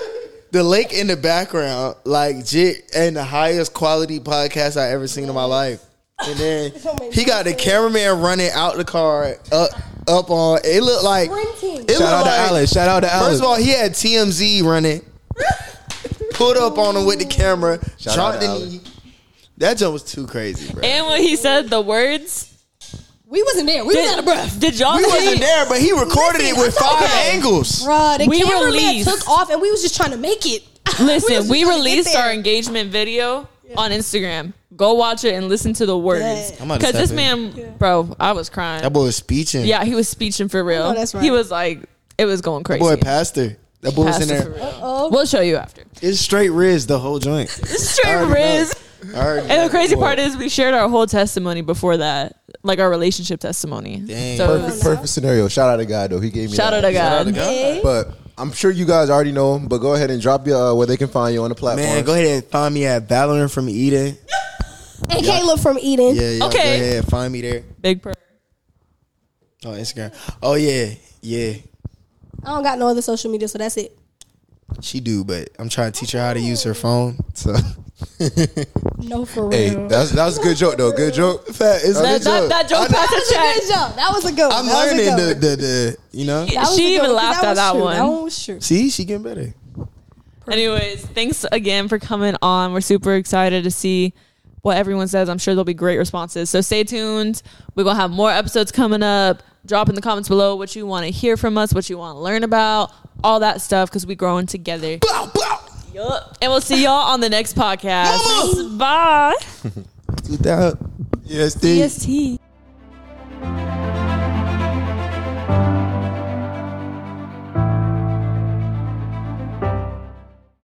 the lake in the background, like jit, and the highest quality podcast I ever seen in my life. And then he got the cameraman running out the car up up on. It looked like Sprinting. It Shout out looked to like- Alex. Shout out to Alex. First of all, he had TMZ running. Put up on him with the camera. Shout Shot out the to Alex. knee. That jump was too crazy, bro. And when he said the words, We wasn't there. We was out of breath. did y'all we see? wasn't there, but he recorded Listen, it with five okay. angles. Bruh, the We cameraman released- took off and we was just trying to make it. Listen, was we, just trying to get released our engagement video on Instagram. Go watch it and listen to the words. I'm about to Because this tap in. man, bro, I was crying. That boy was speeching. Yeah, he was speeching for real. know that's right. He was like, it was going crazy. Boy, pastor. That boy was in Pastor for there. real. Oh, We'll show you after. It's straight Riz the whole joint. It's straight already Riz. I already And know. the crazy Boy. part is we shared our whole testimony before that, like our relationship testimony. Dang. So perfect, perfect scenario. Shout out to God though. He gave me shout out that. to God. hey. But I'm sure you guys already know him. But go ahead and drop your uh, where they can find you on the platform. Man, go ahead and find me at Valerin from Eden. and Caleb from Eden. Yeah, yeah. Okay. Go ahead, find me there. Big per. Oh, Instagram. Oh yeah, yeah. I don't got no other social media, so that's it. She do, but I'm trying to teach her how to use her phone. So No, for real. Hey, that's that was a good joke though. Good joke. Fat, it's That, that, that joke I know. passed that was the a check. good joke. That was a good one. I'm That learning good the, one. the the you know. That was a She even one, 'cause laughed at that true. one. That one was true. See, she getting better. Anyways, thanks again for coming on. We're super excited to see what everyone says. I'm sure there'll be great responses. So stay tuned. We're going to have more episodes coming up. Drop in the comments below what you want to hear from us, what you want to learn about, all that stuff because we're growing together. Bow, bow. Yup. And we'll see y'all on the next podcast. Bye. Do that. Yes, Steve. EST.